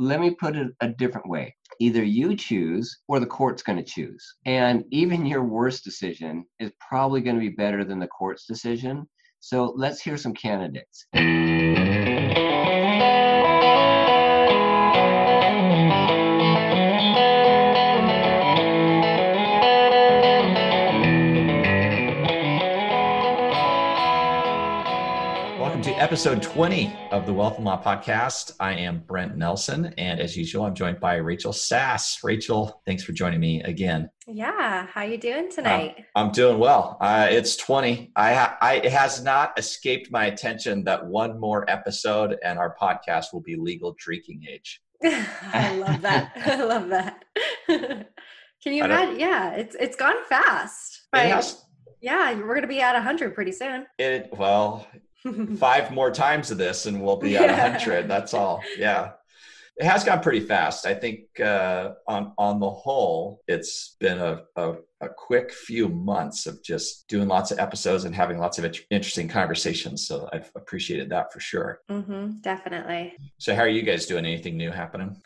let me put it a different way. Either you choose or the court's going to choose. And even your worst decision is probably going to be better than the court's decision. So let's hear some candidates. Episode 20 of the Wealth and Law Podcast. I am Brent Nelson, and as usual, I'm joined by Rachel Sass. Rachel, thanks for joining me again. Yeah, how you doing tonight? Uh, I'm doing well. Uh, it's 20. I, ha- I it has not escaped my attention that one more episode and our podcast will be legal drinking age. I love that. I love that. Can you imagine? Yeah, it's it's gone fast. It has, yeah, we're gonna be at 100 pretty soon. It well, five more times of this and we'll be at yeah. 100 that's all. Yeah. It has gone pretty fast. I think uh, on on the whole it's been a, a, a, quick few months of just doing lots of episodes and having lots of interesting conversations. So i've appreciated that for sure. Mm-hmm, definitely. So how are you guys doing? Anything new happening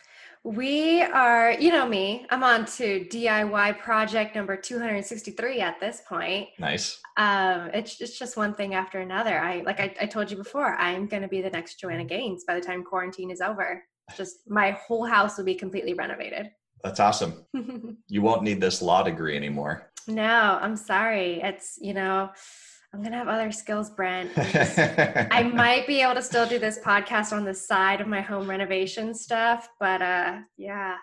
we are, you know me, I'm on to DIY project number 263 at this point. Nice. Um, it's, it's just one thing after another. I, like I, I told you before, I'm going to be the next Joanna Gaines by the time quarantine is over. Just my whole house will be completely renovated. That's awesome. you won't need this law degree anymore. No, I'm sorry. It's, you know, I'm gonna have other skills, Brent. Just, I might be able to still do this podcast on the side of my home renovation stuff, but uh, yeah,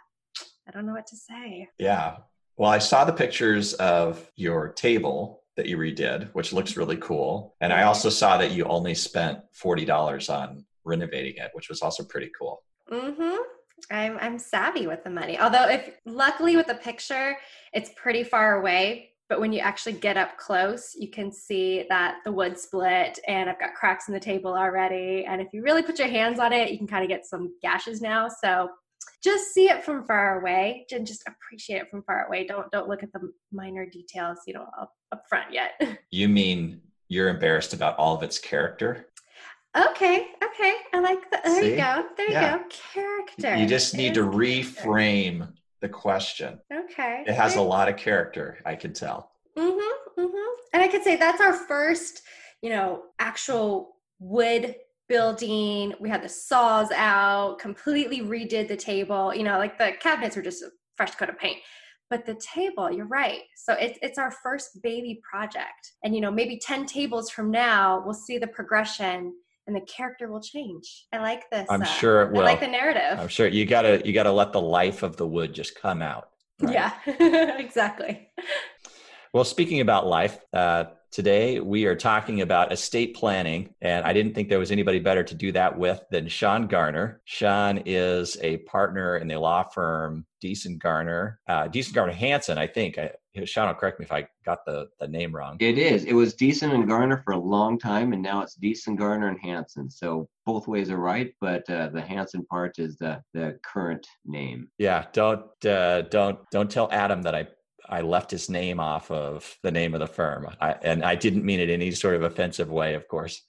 I don't know what to say. Yeah. Well, I saw the pictures of your table that you redid, which looks really cool, and I also saw that you only spent forty dollars on renovating it, which was also pretty cool. Mm-hmm. I'm I'm savvy with the money. Although, if luckily with the picture, it's pretty far away but when you actually get up close, you can see that the wood split and I've got cracks in the table already. And if you really put your hands on it, you can kind of get some gashes now. So just see it from far away and just appreciate it from far away. Don't don't look at the minor details, you know, up, up front yet. You mean you're embarrassed about all of its character? Okay, okay. I like that. There see? you go. There yeah. you go. Character. You just need to reframe the question. Okay. It has a lot of character, I can tell. Mm-hmm. Mm-hmm. And I could say that's our first, you know, actual wood building. We had the saws out, completely redid the table. You know, like the cabinets were just a fresh coat of paint. But the table, you're right. So it's it's our first baby project. And you know, maybe 10 tables from now, we'll see the progression and the character will change. I like this. I'm uh, sure it will. I like the narrative. I'm sure you gotta you gotta let the life of the wood just come out. Right? Yeah, exactly. Well, speaking about life, uh, today we are talking about estate planning, and I didn't think there was anybody better to do that with than Shawn Garner. Shawn is a partner in the law firm Deason Garner, uh, Deason Garner Hansen, I think. I, Shawn will correct me if I got the, the name wrong. It is. It was Deason and Garner for a long time, and now it's Deason Garner and Hansen. So both ways are right, but uh, the Hansen part is the the current name. Yeah. Don't uh, don't don't tell Adam that I I left his name off of the name of the firm, I, and I didn't mean it in any sort of offensive way, of course.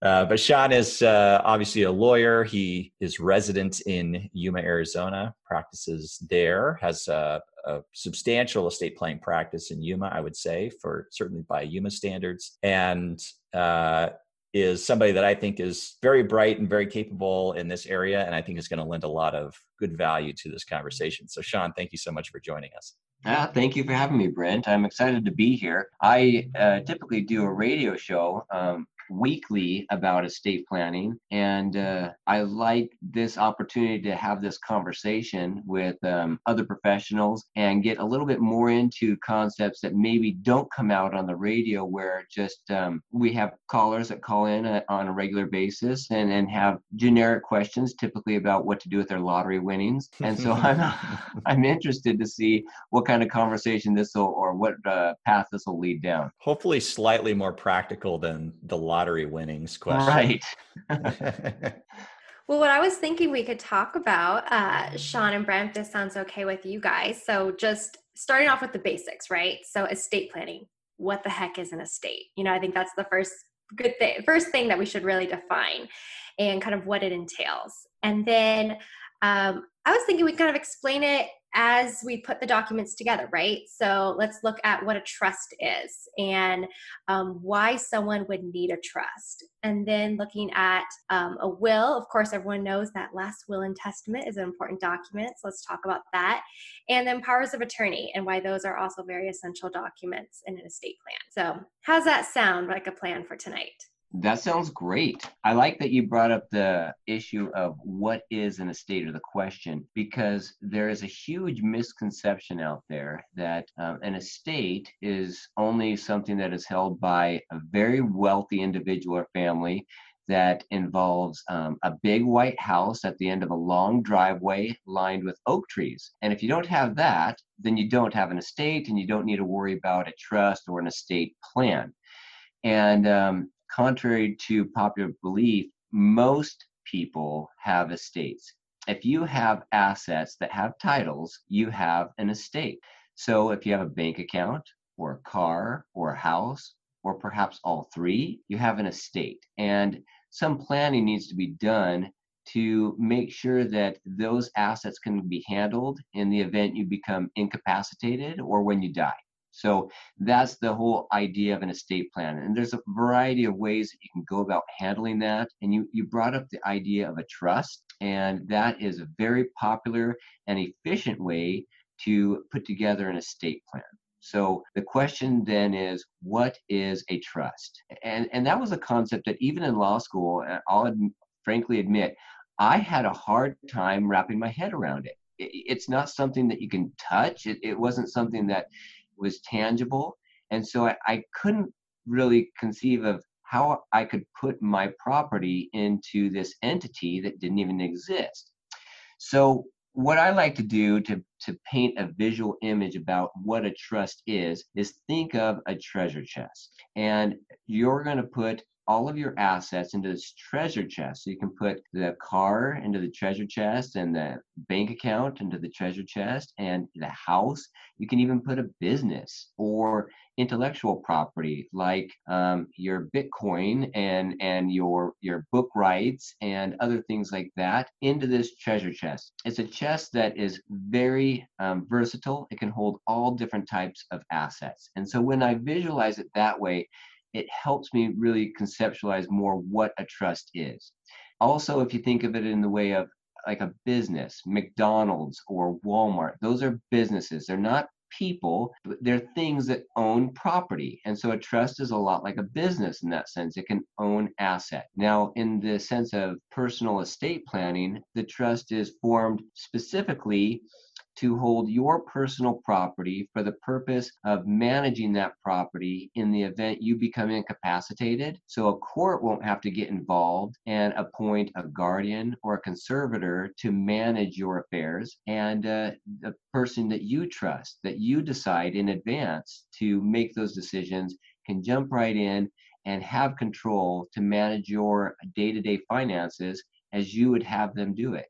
Uh, but Shawn is uh, obviously a lawyer. He is resident in Yuma, Arizona, practices there, has a, a, substantial estate planning practice in Yuma, I would say, for certainly by Yuma standards, and uh, is somebody that I think is very bright and very capable in this area, and I think is going to lend a lot of good value to this conversation. So, Shawn, thank you so much for joining us. Ah, thank you for having me, Brent. I'm excited to be here. I uh, typically do a radio show um, weekly about estate planning. And uh, I like this opportunity to have this conversation with um, other professionals and get a little bit more into concepts that maybe don't come out on the radio, where just um, we have callers that call in a, uh, on a regular basis and, and have generic questions, typically about what to do with their lottery winnings. And so I'm, I'm interested to see what kind of conversation this will or what uh, path this will lead down. Hopefully, slightly more practical than the lottery lottery winnings question. Right. well, what I was thinking we could talk about, uh, Shawn and Brent, this sounds okay with you guys. So just starting off with the basics, right? So estate planning. What the heck is an estate? You know, I think that's the first good thing, first thing that we should really define and kind of what it entails. And then um, I was thinking we kind of explain it as we put the documents together, right? So let's look at what a trust is and um, why someone would need a trust. And then looking at um, a will, of course, everyone knows that last will and testament is an important document. So let's talk about that. And then powers of attorney and why those are also very essential documents in an estate plan. So, how's that sound like a plan for tonight? That sounds great. I like that you brought up the issue of what is an estate or the question because there is a huge misconception out there that um, an estate is only something that is held by a very wealthy individual or family that involves um, a big white house at the end of a long driveway lined with oak trees. And if you don't have that, then you don't have an estate and you don't need to worry about a trust or an estate plan. And um, contrary to popular belief, most people have estates. If you have assets that have titles, you have an estate. So if you have a bank account or a car or a house or perhaps all three, you have an estate. And some planning needs to be done to make sure that those assets can be handled in the event you become incapacitated or when you die. So that's the whole idea of an estate plan. And there's a variety of ways that you can go about handling that. And you, you brought up the idea of a trust, and that is a very popular and efficient way to put together an estate plan. So the question then is, what is a trust? And and that was a concept that even in law school, I'll ad- frankly admit, I had a hard time wrapping my head around it. it it's not something that you can touch. It, it wasn't something that was tangible. And so I, I couldn't really conceive of how I could put my property into this entity that didn't even exist. So what I like to do to, to paint a visual image about what a trust is, is think of a treasure chest. And you're going to put all of your assets into this treasure chest. So you can put the car into the treasure chest and the bank account into the treasure chest and the house. You can even put a business or intellectual property like um, your Bitcoin and and your your book rights and other things like that into this treasure chest. It's a chest that is very um, versatile. It can hold all different types of assets. And so when I visualize it that way, it helps me really conceptualize more what a trust is. Also, if you think of it in the way of like a business, McDonald's or Walmart, those are businesses. They're not people, they're things that own property. And so a trust is a lot like a business in that sense. It can own asset. Now, in the sense of personal estate planning, the trust is formed specifically to hold your personal property for the purpose of managing that property in the event you become incapacitated. So a court won't have to get involved and appoint a guardian or a conservator to manage your affairs. And uh, the person that you trust, that you decide in advance to make those decisions, can jump right in and have control to manage your day to day finances as you would have them do it.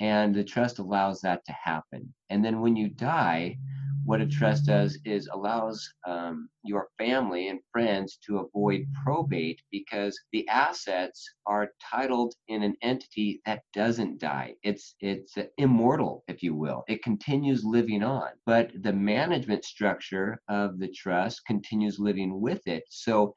And the trust allows that to happen. And then when you die, what a trust does is allows um, your family and friends to avoid probate because the assets are titled in an entity that doesn't die. It's it's immortal, if you will. It continues living on, but the management structure of the trust continues living with it. So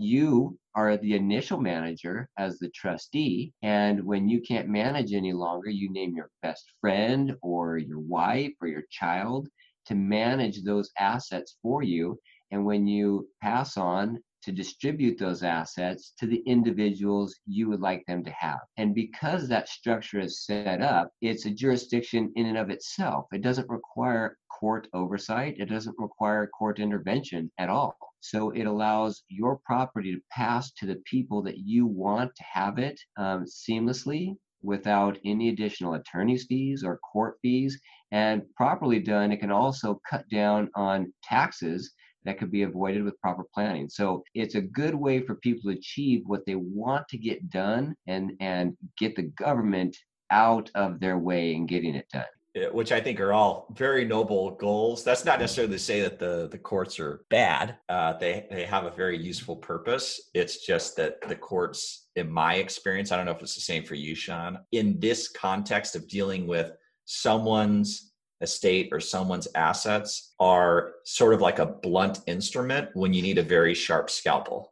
you are the initial manager as the trustee. And when you can't manage any longer, you name your best friend or your wife or your child to manage those assets for you. And when you pass on to distribute those assets to the individuals you would like them to have. And because that structure is set up, it's a jurisdiction in and of itself. It doesn't require court oversight, it doesn't require court intervention at all. So it allows your property to pass to the people that you want to have it um, seamlessly without any additional attorney's fees or court fees. And properly done, it can also cut down on taxes that could be avoided with proper planning. So it's a good way for people to achieve what they want to get done and, and get the government out of their way in getting it done. Eh, which I think are all very noble goals. That's not necessarily to say that the the courts are bad. Uh, they they have a very useful purpose. It's just that the courts, in my experience, I don't know if it's the same for you, Shawn. In this context of dealing with someone's estate or someone's assets, are sort of like a blunt instrument when you need a very sharp scalpel.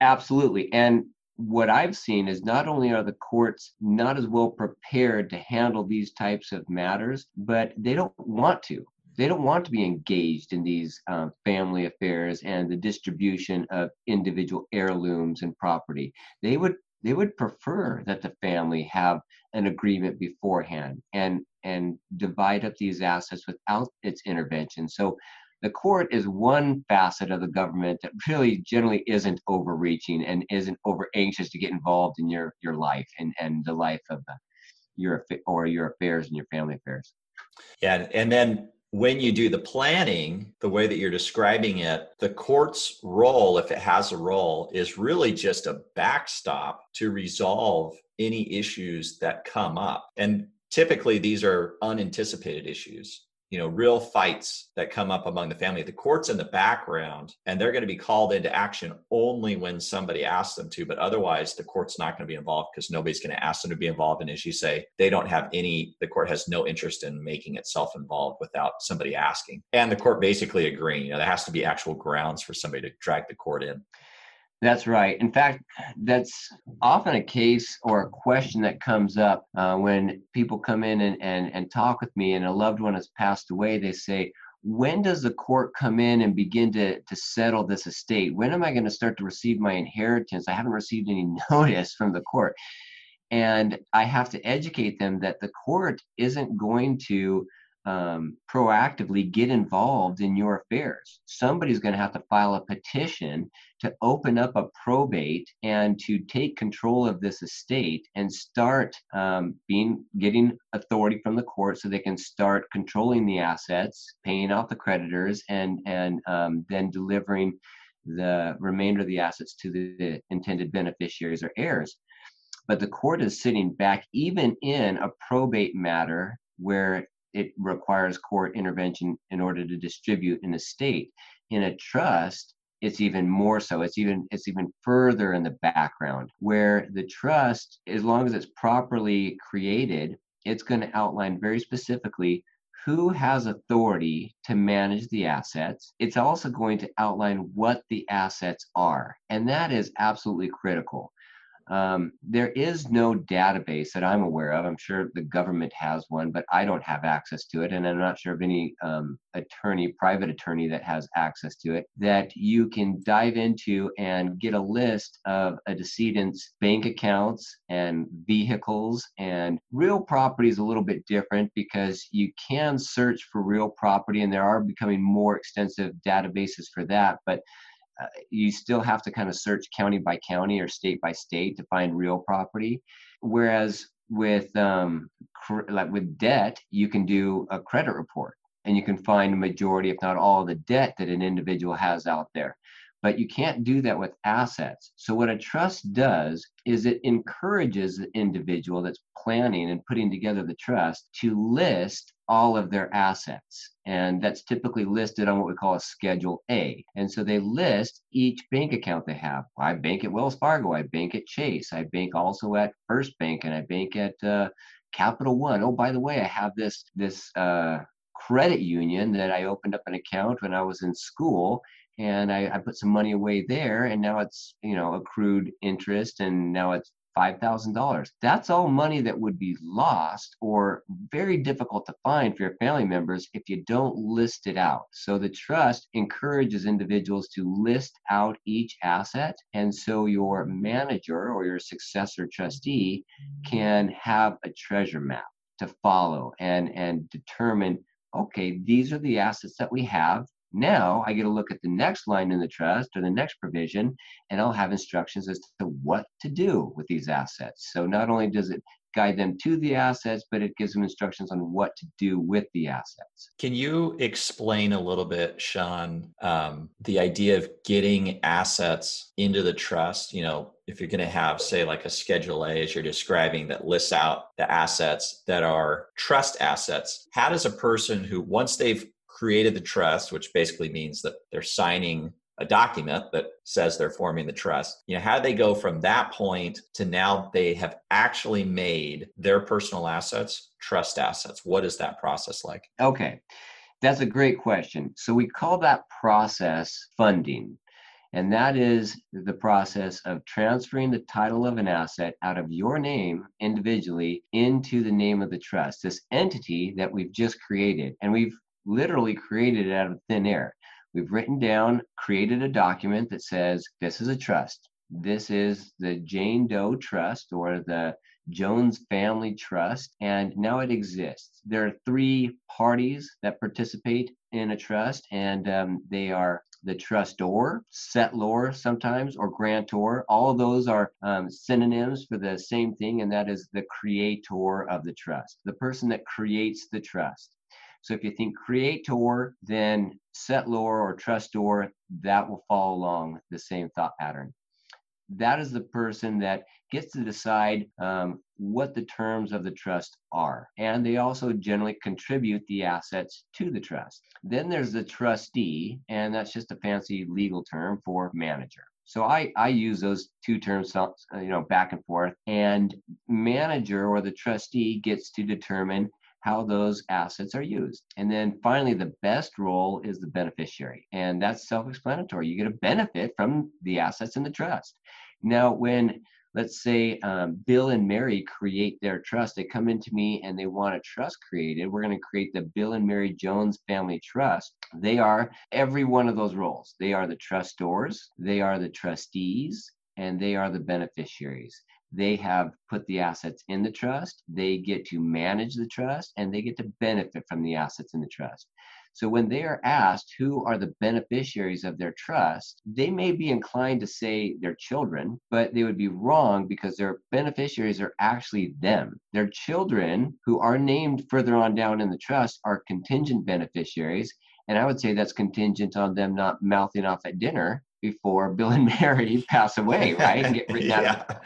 Absolutely, and what I've seen is not only are the courts not as well prepared to handle these types of matters, but they don't want to. They don't want to be engaged in these um, family affairs and the distribution of individual heirlooms and property. They would they would prefer that the family have an agreement beforehand and and divide up these assets without its intervention. So the court is one facet of the government that really generally isn't overreaching and isn't over anxious to get involved in your your life and and the life of the, your or your affairs and your family affairs. Yeah and then when you do the planning the way that you're describing it the court's role if it has a role is really just a backstop to resolve any issues that come up. And typically these are unanticipated issues you know real fights that come up among the family. The court's in the background and they're going to be called into action only when somebody asks them to but otherwise the court's not going to be involved because nobody's going to ask them to be involved. And as you say they don't have any the court has no interest in making itself involved without somebody asking. And the court basically agreeing you know there has to be actual grounds for somebody to drag the court in that's right. In fact, that's often a case or a question that comes up uh, when people come in and, and, and talk with me and a loved one has passed away. They say, when does the court come in and begin to, to settle this estate? When am I going to start to receive my inheritance? I haven't received any notice from the court. And I have to educate them that the court isn't going to um, proactively get involved in your affairs. Somebody's going to have to file a petition to open up a probate and to take control of this estate and start um, being getting authority from the court so they can start controlling the assets, paying off the creditors, and and um, then delivering the remainder of the assets to the intended beneficiaries or heirs. But the court is sitting back, even in a probate matter where it requires court intervention in order to distribute an estate. In a trust, it's even more so. It's even it's even further in the background where the trust, as long as it's properly created, it's going to outline very specifically who has authority to manage the assets. It's also going to outline what the assets are. And that is absolutely critical. Um, there is no database that I'm aware of. I'm sure the government has one, but I don't have access to it. And I'm not sure of any um, attorney, private attorney, that has access to it that you can dive into and get a list of a decedent's bank accounts and vehicles. And real property is a little bit different because you can search for real property, and there are becoming more extensive databases for that. But you still have to kind of search county by county or state by state to find real property. Whereas with um, cr- like with debt, you can do a credit report and you can find a majority, if not all, the debt that an individual has out there. But you can't do that with assets. So what a trust does is it encourages the individual that's planning and putting together the trust to list all of their assets. And that's typically listed on what we call a Schedule A. And so they list each bank account they have. I bank at Wells Fargo, I bank at Chase, I bank also at First Bank, and I bank at uh, Capital One. Oh, by the way, I have this this uh, credit union that I opened up an account when I was in school, and I, I put some money away there, and now it's you know accrued interest, and now it's $5,000. That's all money that would be lost or very difficult to find for your family members if you don't list it out. So the trust encourages individuals to list out each asset. And so your manager or your successor trustee can have a treasure map to follow and, and determine okay, these are the assets that we have. Now I get to look at the next line in the trust or the next provision, and I'll have instructions as to what to do with these assets. So not only does it guide them to the assets, but it gives them instructions on what to do with the assets. Can you explain a little bit, Shawn, um, the idea of getting assets into the trust? You know, if you're going to have, say, like a Schedule A, as you're describing, that lists out the assets that are trust assets, how does a person who, once they've created the trust, which basically means that they're signing a document that says they're forming the trust. You know, how do they go from that point to now they have actually made their personal assets trust assets? What is that process like? Okay. That's a great question. So we call that process funding. And that is the process of transferring the title of an asset out of your name individually into the name of the trust, this entity that we've just created. And we've literally created out of thin air. We've written down, created a document that says this is a trust. This is the Jane Doe Trust or the Jones Family Trust, and now it exists. There are three parties that participate in a trust, and um, they are the trustor, settlor sometimes, or grantor. All of those are um, synonyms for the same thing, and that is the creator of the trust, the person that creates the trust. So if you think creator, then settlor or trustor, that will follow along the same thought pattern. That is the person that gets to decide um, what the terms of the trust are. And they also generally contribute the assets to the trust. Then there's the trustee, and that's just a fancy legal term for manager. So I, I use those two terms, you know, back and forth. And manager or the trustee gets to determine how those assets are used. And then finally, the best role is the beneficiary. And that's self explanatory. You get a benefit from the assets in the trust. Now, when let's say um, Bill and Mary create their trust, they come into me and they want a trust created. We're going to create the Bill and Mary Jones Family Trust. They are every one of those roles. They are the trustors, they are the trustees, and they are the beneficiaries they have put the assets in the trust, they get to manage the trust, and they get to benefit from the assets in the trust. So when they are asked who are the beneficiaries of their trust, they may be inclined to say their children, but they would be wrong because their beneficiaries are actually them. Their children, who are named further on down in the trust, are contingent beneficiaries. And I would say that's contingent on them not mouthing off at dinner before Bill and Mary pass away, right? And get written out.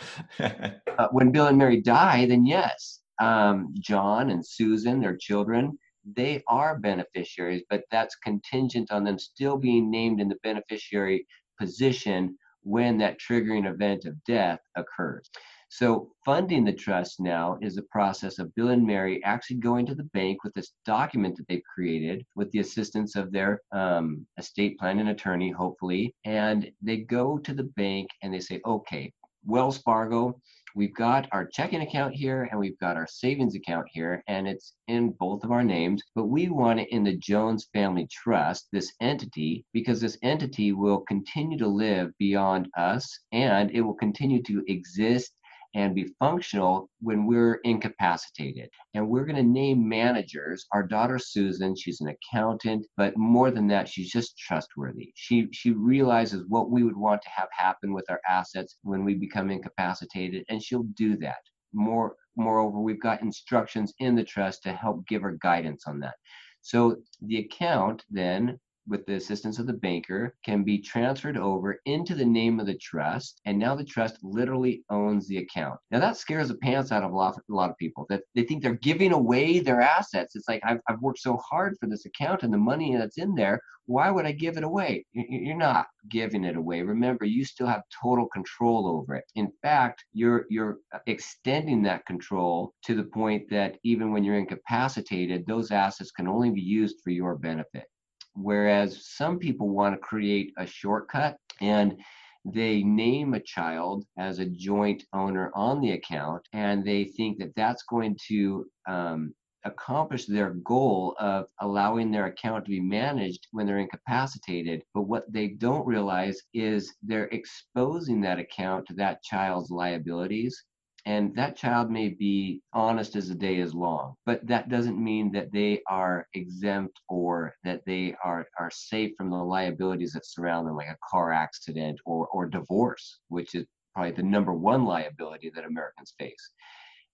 uh, when Bill and Mary die, then yes, um, John and Susan, their children, they are beneficiaries, but that's contingent on them still being named in the beneficiary position when that triggering event of death occurs. So funding the trust now is a process of Bill and Mary actually going to the bank with this document that they've created with the assistance of their um, estate planning attorney, hopefully. And they go to the bank and they say, okay, Wells Fargo, we've got our checking account here and we've got our savings account here, and it's in both of our names, but we want it in the Jones Family Trust, this entity, because this entity will continue to live beyond us and it will continue to exist and be functional when we're incapacitated. And we're going to name managers. Our daughter Susan, she's an accountant, but more than that, she's just trustworthy. She she realizes what we would want to have happen with our assets when we become incapacitated, and she'll do that. More moreover, we've got instructions in the trust to help give her guidance on that. So the account then with the assistance of the banker, can be transferred over into the name of the trust. And now the trust literally owns the account. Now that scares the pants out of a lot, a lot of people that they think they're giving away their assets. It's like, I've, I've worked so hard for this account and the money that's in there. Why would I give it away? You're not giving it away. Remember, you still have total control over it. In fact, you're you're extending that control to the point that even when you're incapacitated, those assets can only be used for your benefit. Whereas some people want to create a shortcut and they name a child as a joint owner on the account and they think that that's going to um, accomplish their goal of allowing their account to be managed when they're incapacitated. But what they don't realize is they're exposing that account to that child's liabilities and that child may be honest as the day is long but that doesn't mean that they are exempt or that they are are safe from the liabilities that surround them like a car accident or or divorce which is probably the number one liability that americans face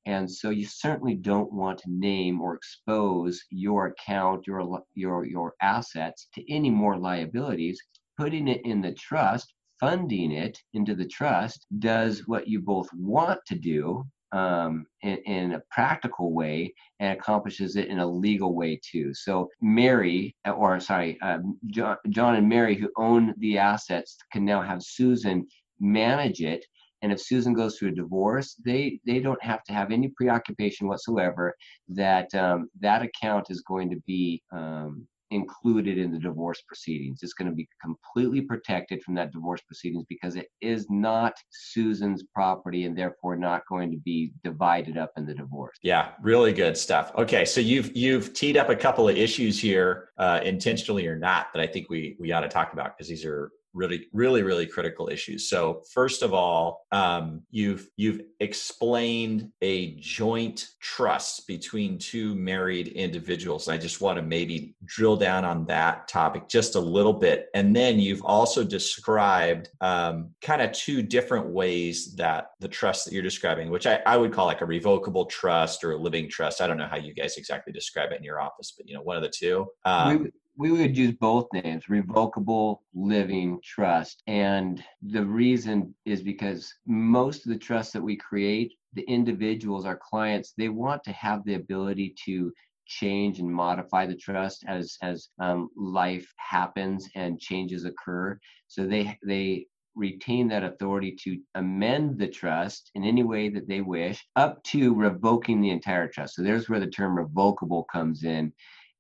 And so you certainly don't want to name or expose your account, your your your assets to any more liabilities. Putting it in the trust, funding it into the trust does what you both want to do um, in, in, a practical way and accomplishes it in a legal way too. So Mary, or sorry, um, John, John and Mary, who own the assets, can now have Susan manage it. And if Susan goes through a divorce, they they don't have to have any preoccupation whatsoever that um, that account is going to be um, included in the divorce proceedings. It's going to be completely protected from that divorce proceedings because it is not Susan's property and therefore not going to be divided up in the divorce. Yeah, really good stuff. Okay, so you've you've teed up a couple of issues here, uh, intentionally or not, that I think we we ought to talk about because these are really really really critical issues. So first of all um, you've you've explained a joint trust between two married individuals. I just want to maybe drill down on that topic just a little bit. And then you've also described um, kind of two different ways that the trust that you're describing which I, I would call like a revocable trust or a living trust. I don't know how you guys exactly describe it in your office but you know one of the two. Um, we would use both names revocable living trust. And the reason is because most of the trusts that we create the individuals our clients they want to have the ability to change and modify the trust as as um, life happens and changes occur. So they they retain that authority to amend the trust in any way that they wish up to revoking the entire trust. So there's where the term revocable comes in.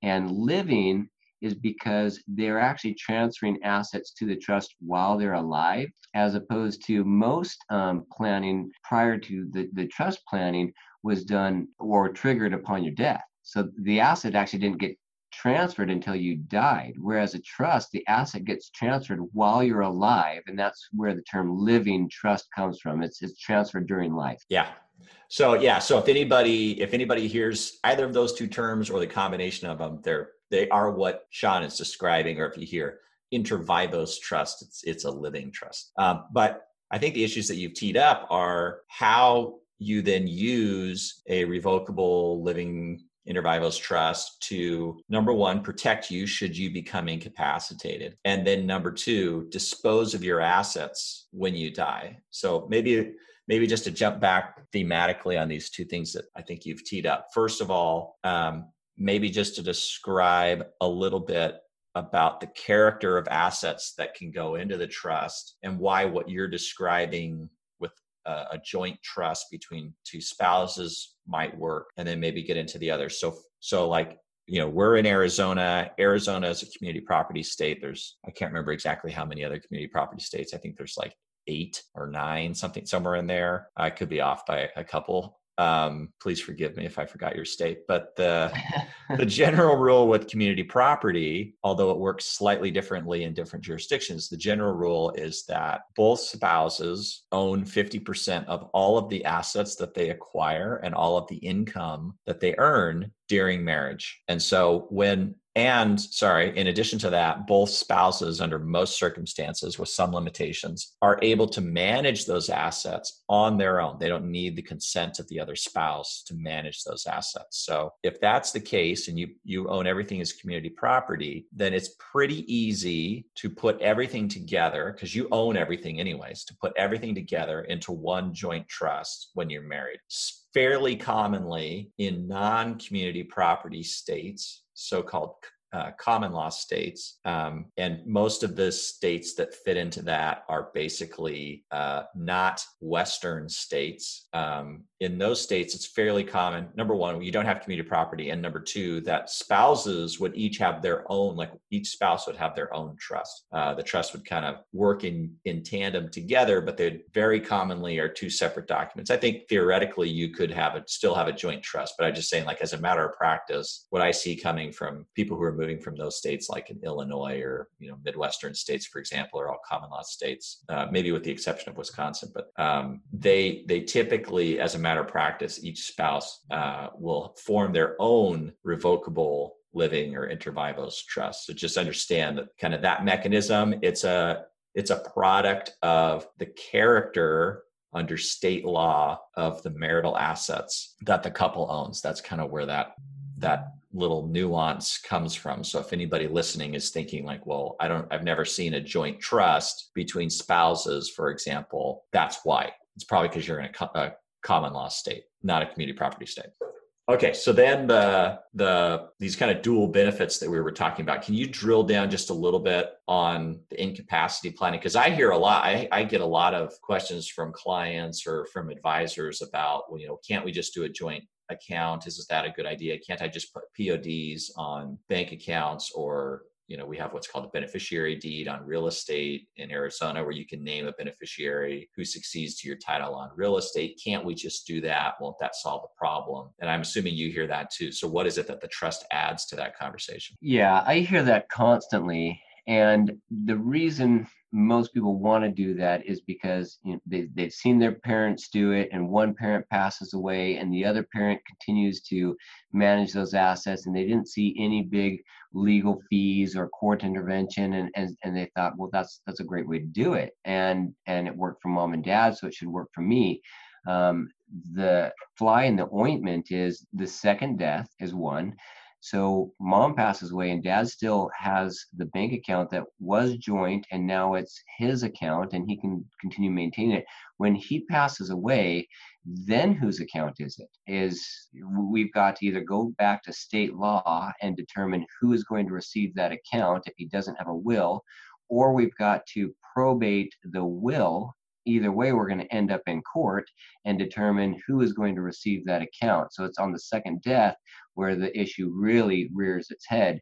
And living is because they're actually transferring assets to the trust while they're alive, as opposed to most um, planning prior to the, the trust planning was done or triggered upon your death. So the asset actually didn't get transferred until you died. Whereas a trust, the asset gets transferred while you're alive, and that's where the term living trust comes from. It's it's transferred during life. Yeah. So yeah. So if anybody if anybody hears either of those two terms or the combination of them, they're they are what Shawn is describing, or if you hear intervivos trust, it's it's a living trust. Um, but I think the issues that you've teed up are how you then use a revocable living intervivos trust to number one protect you should you become incapacitated and then number two dispose of your assets when you die so maybe maybe just to jump back thematically on these two things that i think you've teed up. First of all um, maybe just to describe a little bit about the character of assets that can go into the trust and why what you're describing with a, a, joint trust between two spouses might work and then maybe get into the others so so like you know we're in arizona. Arizona is a community property state. There's i can't remember exactly how many other community property states. I think there's like eight or nine something somewhere in there i could be off by a couple um, please forgive me if I forgot your state, but the the general rule with community property, although it works slightly differently in different jurisdictions, the general rule is that both spouses own 50% of all of the assets that they acquire and all of the income that they earn during marriage. And so when and sorry, in addition to that, both spouses, under most circumstances with some limitations, are able to manage those assets on their own. They don't need the consent of the other spouse to manage those assets. So if that's the case and you, you own everything as community property, then it's pretty easy to put everything together because you own everything anyways, to put everything together into one joint trust when you're married fairly commonly in non community property states, so called uh, common law states. Um, and most of the states that fit into that are basically uh, not Western states. Um, in those states, it's fairly common. Number one, you don't have community property. And number two, that spouses would each have their own, like each spouse would have their own trust. Uh, the trust would kind of work in, in tandem together, but they very commonly are two separate documents. I think theoretically you could have it, still have a joint trust, but I'm just saying, like, as a matter of practice, what I see coming from people who are moving from those states, like in Illinois or, you know, Midwestern states, for example, are all common law states, uh, maybe with the exception of Wisconsin, but um, they, they typically, as a matter of practice, each spouse uh, will form their own revocable living or inter vivos trust. So just understand that kind of that mechanism. It's a it's a product of the character under state law of the marital assets that the couple owns. That's kind of where that that little nuance comes from. So if anybody listening is thinking like, well, I don't I've never seen a joint trust between spouses, for example, that's why. It's probably because you're in a, a common law state, not a community property state. Okay, so then the the these kind of dual benefits that we were talking about. Can you drill down just a little bit on the incapacity planning? Because I hear a lot. I, I get a lot of questions from clients or from advisors about, well, you know, can't we just do a joint account? Is that a good idea? Can't I just put PODs on bank accounts or you know we have what's called a beneficiary deed on real estate in arizona where you can name a beneficiary who succeeds to your title on real estate. Can't we just do that? Won't that solve the problem? And i'm assuming you hear that too. So what is it that the trust adds to that conversation? Yeah i hear that constantly and the reason most people want to do that is because you know, they, they've seen their parents do it and one parent passes away and the other parent continues to manage those assets and they didn't see any big legal fees or court intervention and, and, and they thought well that's that's a great way to do it. And and it worked for mom and dad so it should work for me. Um, the fly in the ointment is the second death is one so mom passes away and dad still has the bank account that was joint and now it's his account and he can continue maintaining it. When he passes away, then whose account is it? Is we've got to either go back to state law and determine who is going to receive that account if he doesn't have a will, or we've got to probate the will either way, we're going to end up in court and determine who is going to receive that account. So it's on the second death where the issue really rears its head.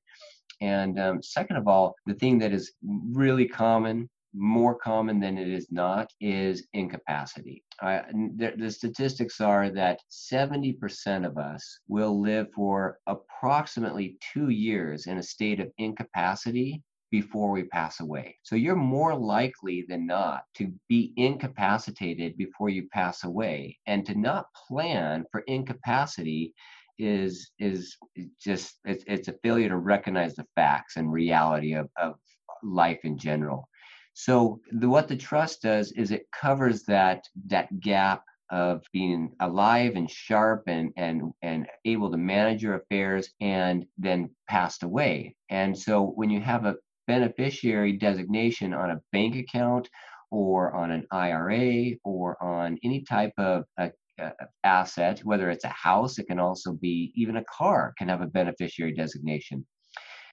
And um, second of all, the thing that is really common, more common than it is not, is incapacity. Uh, the, the statistics are that 70% of us will live for approximately two years in a state of incapacity before we pass away. So you're more likely than not to be incapacitated before you pass away. And to not plan for incapacity is is just it's, it's a failure to recognize the facts and reality of, of life in general. So the, what the trust does is it covers that that gap of being alive and sharp and and and able to manage your affairs and then passed away. And so when you have a beneficiary designation on a bank account or on an IRA or on any type of uh, uh, asset, whether it's a house, it can also be even a car can have a beneficiary designation.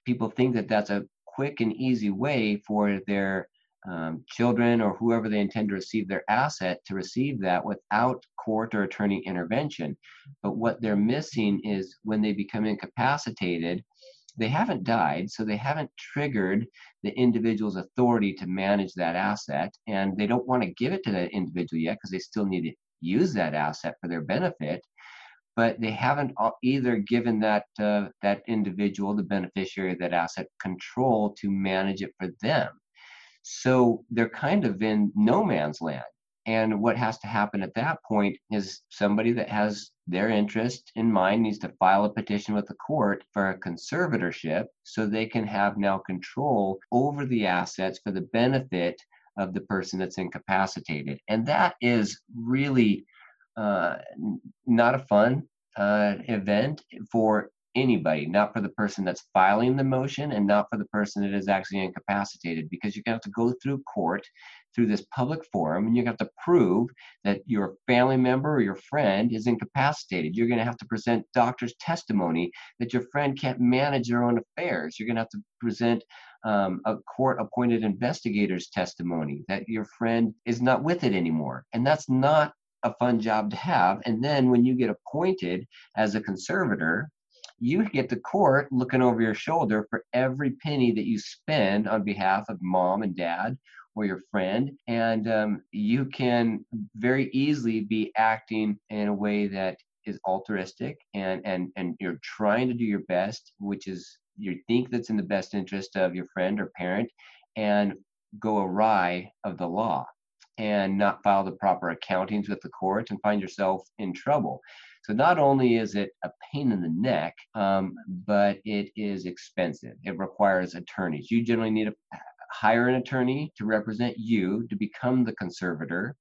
People think that that's a quick and easy way for their um, children or whoever they intend to receive their asset to receive that without court or attorney intervention. But what they're missing is when they become incapacitated, they haven't died, so they haven't triggered the individual's authority to manage that asset, and they don't want to give it to that individual yet because they still need to use that asset for their benefit. But they haven't either given that uh, that individual, the beneficiary of that asset, control to manage it for them. So they're kind of in no man's land. And what has to happen at that point is somebody that has their interest in mind needs to file a petition with the court for a conservatorship so they can have now control over the assets for the benefit of the person that's incapacitated. And that is really uh, not a fun uh, event for anybody, not for the person that's filing the motion and not for the person that is actually incapacitated, because you're going to have to go through court through this public forum and you have to prove that your family member or your friend is incapacitated. You're going to have to present doctor's testimony that your friend can't manage their own affairs. You're going to have to present um, a court appointed investigator's testimony that your friend is not with it anymore. And that's not a fun job to have. And then when you get appointed as a conservator, you get the court looking over your shoulder for every penny that you spend on behalf of mom and dad or your friend. And um, you can very easily be acting in a way that is altruistic and, and, and you're trying to do your best, which is you think that's in the best interest of your friend or parent, and go awry of the law and not file the proper accountings with the court and find yourself in trouble. So not only is it a pain in the neck, um, but it is expensive. It requires attorneys. You generally need to hire an attorney to represent you to become the conservator.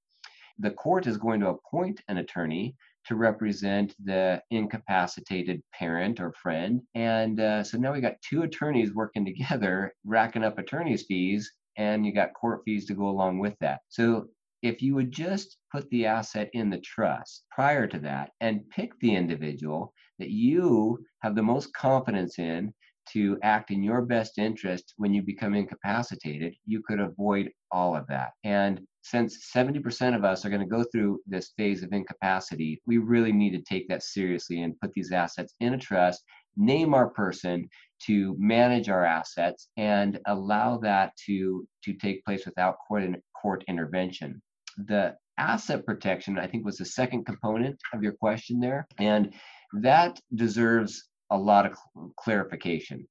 the court is going to appoint an attorney to represent the incapacitated parent or friend. And uh, so now we got two attorneys working together, racking up attorney's fees, and you got court fees to go along with that. So if you would just put the asset in the trust prior to that and pick the individual that you have the most confidence in to act in your best interest when you become incapacitated, you could avoid all of that. And since 70% of us are going to go through this phase of incapacity, we really need to take that seriously and put these assets in a trust, name our person to manage our assets, and allow that to, to take place without court, court intervention. The asset protection, I think, was the second component of your question there. And that deserves a lot of clarification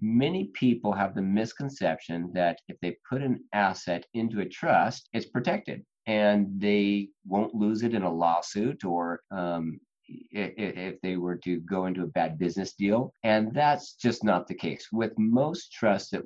many people have the misconception that if they put an asset into a trust, it's protected and they won't lose it in a lawsuit or um, if they were to go into a bad business deal. And that's just not the case. With most trusts that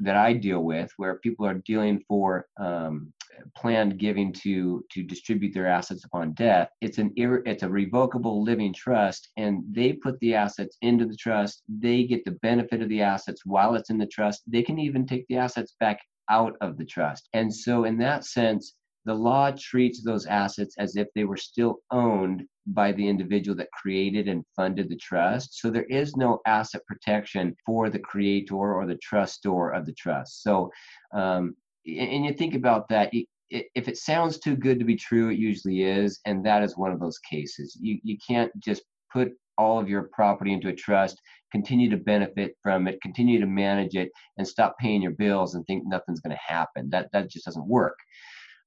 that I deal with, where people are dealing for um, planned giving to to distribute their assets upon death, it's an it's a revocable living trust, and they put the assets into the trust. They get the benefit of the assets while it's in the trust. They can even take the assets back out of the trust, and so in that sense, the law treats those assets as if they were still owned by the individual that created and funded the trust. So there is no asset protection for the creator or the trustor of the trust. So, um, and you think about that, if it sounds too good to be true, it usually is. And that is one of those cases. You, you can't just put all of your property into a trust, continue to benefit from it, continue to manage it, and stop paying your bills and think nothing's going to happen. That, that just doesn't work.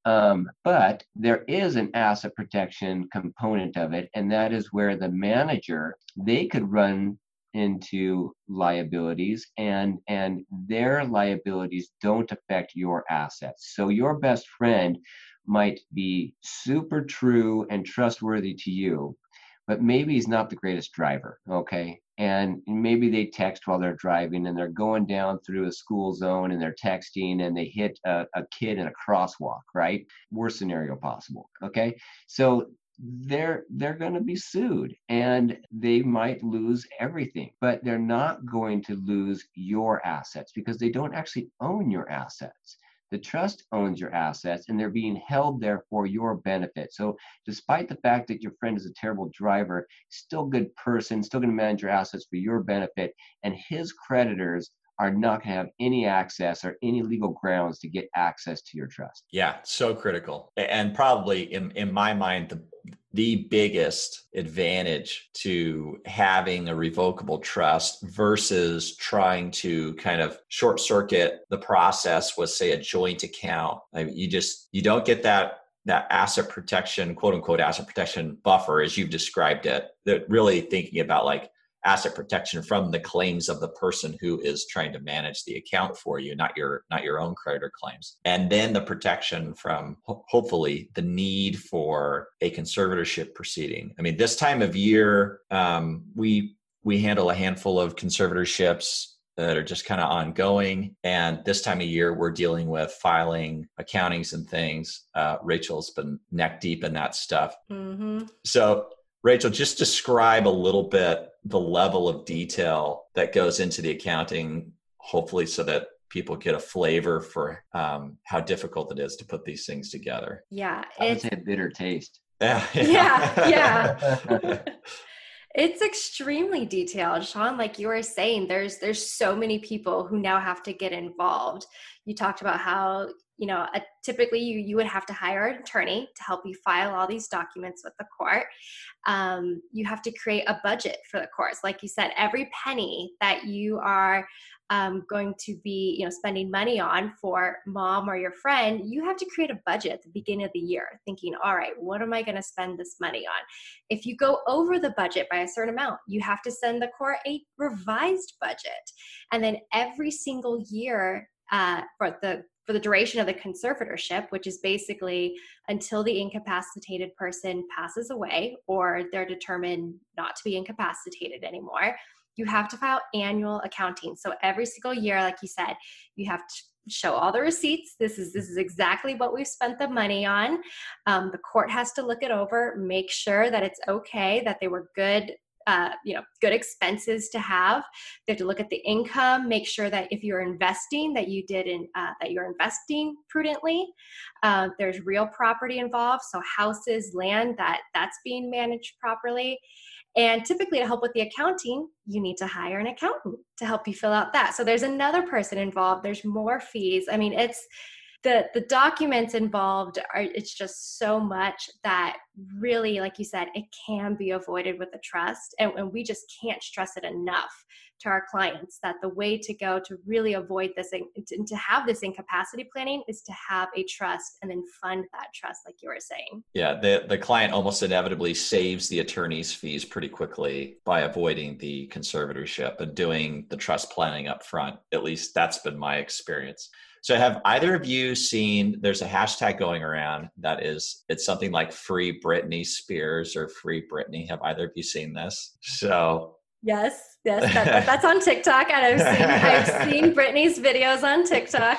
Um, but there is an asset protection component of it, and that is where the manager they could run into liabilities and and their liabilities don't affect your assets. So your best friend might be super true and trustworthy to you but maybe he's not the greatest driver okay and maybe they text while they're driving and they're going down through a school zone and they're texting and they hit a, a kid in a crosswalk right? Worst scenario possible okay? So they're they're going to be sued and they might lose everything but they're not going to lose your assets because they don't actually own your assets the trust owns your assets and they're being held there for your benefit. So, despite the fact that your friend is a terrible driver, still good person, still going to manage your assets for your benefit, and his creditors are not going to have any access or any legal grounds to get access to your trust. Yeah, so critical. And probably in, in my mind, the the biggest advantage to having a revocable trust versus trying to kind of short circuit the process with say a joint account. I mean, you just you don't get that that asset protection quote unquote asset protection buffer as you've described it that really thinking about like asset protection from the claims of the person who is trying to manage the account for you not your not your own creditor claims and then the protection from ho- hopefully the need for a conservatorship proceeding i mean this time of year um, we we handle a handful of conservatorships that are just kind of ongoing. And this time of year, we're dealing with filing accountings and things. Uh, Rachel's been neck deep in that stuff. Mm-hmm. So Rachel, just describe a little bit the level of detail that goes into the accounting, hopefully, so that people get a flavor for um, how difficult it is to put these things together. Yeah, I would say a bitter taste. Yeah, yeah. yeah. it's extremely detailed sean like you were saying there's there's so many people who now have to get involved you talked about how you know, a, typically you, you would have to hire an attorney to help you file all these documents with the court. Um, you have to create a budget for the courts. Like you said, every penny that you are um, going to be, you know, spending money on for mom or your friend, you have to create a budget at the beginning of the year, thinking, all right, what am I going to spend this money on? If you go over the budget by a certain amount, you have to send the court a revised budget, and then every single year uh, for the for the duration of the conservatorship, which is basically until the incapacitated person passes away or they're determined not to be incapacitated anymore, you have to file annual accounting. So every single year, like you said, you have to show all the receipts. This is this is exactly what we've spent the money on. Um, the court has to look it over, make sure that it's okay, that they were good uh, you know good expenses to have they have to look at the income make sure that if you're investing that you did in uh, that you're investing prudently uh, there's real property involved so houses land that that's being managed properly and typically, to help with the accounting, you need to hire an accountant to help you fill out that. So there's another person involved. There's more fees. I mean, it's the the documents involved are it's just so much that really like you said it can be avoided with a trust and, and we just can't stress it enough to our clients that the way to go to really avoid this and to have this incapacity planning is to have a trust and then fund that trust like you were saying. Yeah the, the client almost inevitably saves the attorney's fees pretty quickly by avoiding the conservatorship and doing the trust planning up front. At least that's been my experience so have either of you seen there's a hashtag going around that is it's something like free Britney Spears or free Britney. Have either of you seen this? So Yes, yes, that, that's on TikTok, and I've seen I've seen Britney's videos on TikTok.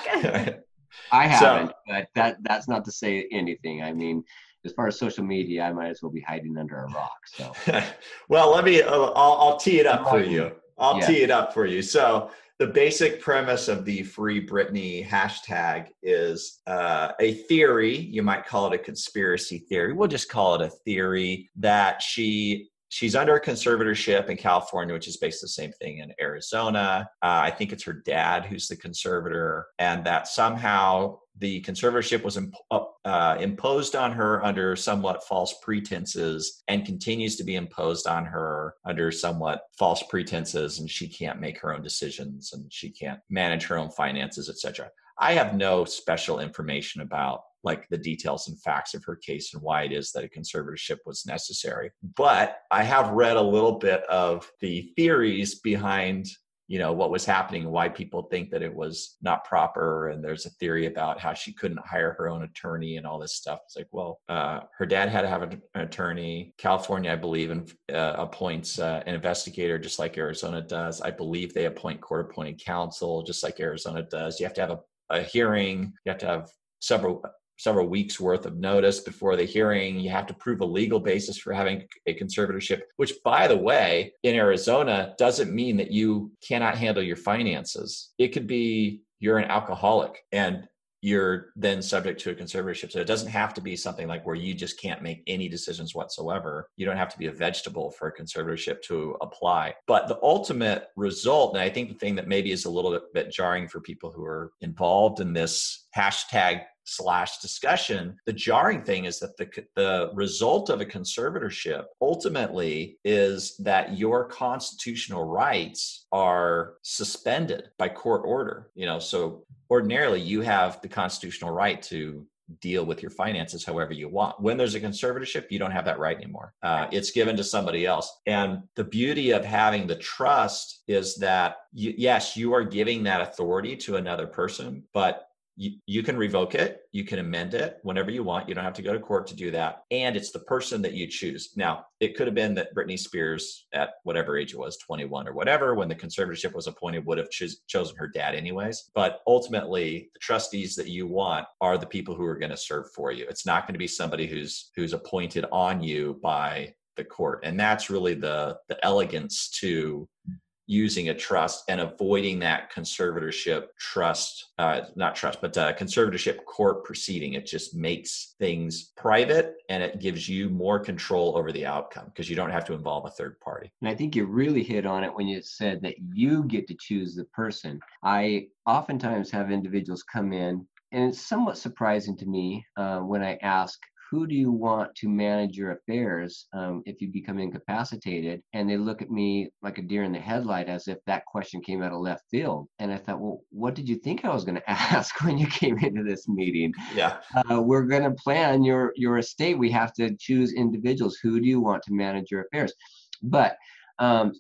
I haven't, so, but that that's not to say anything. I mean, as far as social media, I might as well be hiding under a rock. So, well, let me. I'll, I'll tee it up for you. I'll yeah. tee it up for you. So, the basic premise of the Free Britney hashtag is uh, a theory. You might call it a conspiracy theory. We'll just call it a theory that she she's under a conservatorship in California, which is basically the same thing in Arizona. Uh, I think it's her dad who's the conservator, and that somehow the conservatorship was imp- uh, imposed on her under somewhat false pretenses and continues to be imposed on her under somewhat false pretenses and she can't make her own decisions and she can't manage her own finances etc i have no special information about like the details and facts of her case and why it is that a conservatorship was necessary. But i have read a little bit of the theories behind you know what was happening and why people think that it was not proper. And there's a theory about how she couldn't hire her own attorney and all this stuff. It's like well uh, her dad had to have an attorney. California i believe uh, appoints uh, an investigator just like arizona does. I believe they appoint court appointed counsel just like arizona does. You have to have a, a hearing. You have to have several several weeks worth of notice before the hearing. You have to prove a legal basis for having a conservatorship, which, by the way, in Arizona doesn't mean that you cannot handle your finances. It could be you're an alcoholic and you're then subject to a conservatorship. So it doesn't have to be something like where you just can't make any decisions whatsoever. You don't have to be a vegetable for a conservatorship to apply. But the ultimate result, and I think the thing that maybe is a little bit jarring for people who are involved in this hashtag slash discussion. The jarring thing is that the, the result of a conservatorship ultimately is that your constitutional rights are suspended by court order. You know, so ordinarily you have the constitutional right to deal with your finances however you want. When there's a conservatorship, you don't have that right anymore. Uh, it's given to somebody else. And the beauty of having the trust is that, you, yes, you are giving that authority to another person, but you, you can revoke it you can amend it whenever you want you don't have to go to court to do that and it's the person that you choose. Now it could have been that britney spears at whatever age it was 21 or whatever when the conservatorship was appointed would have chosen her dad anyways but ultimately the trustees that you want are the people who are going to serve for you. It's not going to be somebody who's who's appointed on you by the court and that's really the the elegance to using a trust and avoiding that conservatorship trust, uh, not trust, but uh, conservatorship court proceeding. It just makes things private and it gives you more control over the outcome because you don't have to involve a third party. And I think you really hit on it when you said that you get to choose the person. I oftentimes have individuals come in and it's somewhat surprising to me uh, when I ask who do you want to manage your affairs um, if you become incapacitated? And they look at me like a deer in the headlight as if that question came out of left field. And I thought, well, what did you think I was going to ask when you came into this meeting? Yeah. Uh, we're going to plan your, your estate. We have to choose individuals. Who do you want to manage your affairs? But um,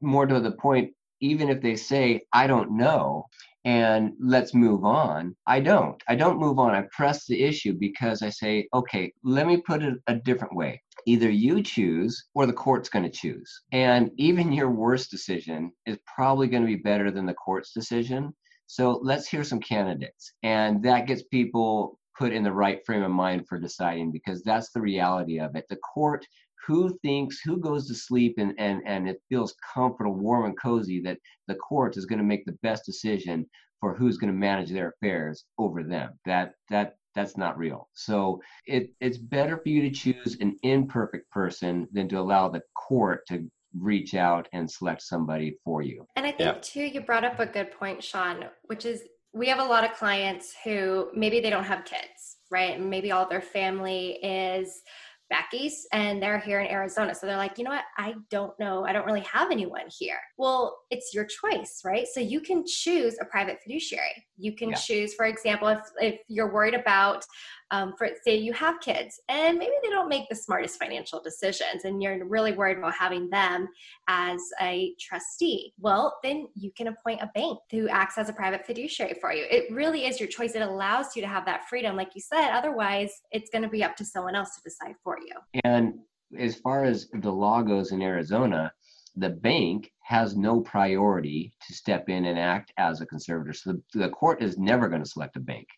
more to the point, even if they say, I don't know, and let's move on. I don't. I don't move on. I press the issue because I say, okay, let me put it a different way. Either you choose or the court's going to choose. And even your worst decision is probably going to be better than the court's decision. So let's hear some candidates. And that gets people put in the right frame of mind for deciding because that's the reality of it. The court who thinks who goes to sleep and and and it feels comfortable warm and cozy that the court is going to make the best decision for who's going to manage their affairs over them. That that that's not real. So it it's better for you to choose an imperfect person than to allow the court to reach out and select somebody for you. And i think yeah. too you brought up a good point sean which is we have a lot of clients who maybe they don't have kids right? Maybe all their family is back east and they're here in Arizona. So they're like, you know what? I don't know. I don't really have anyone here. Well, it's your choice, right? So you can choose a private fiduciary. You can yeah. choose, for example, if, if you're worried about um, for say you have kids and maybe they don't make the smartest financial decisions and you're really worried about having them as a trustee well then you can appoint a bank who acts as a private fiduciary for you. It really is your choice. It allows you to have that freedom like you said. Otherwise it's going to be up to someone else to decide for you. And as far as the law goes in arizona the bank has no priority to step in and act as a conservator. So the, the court is never going to select a bank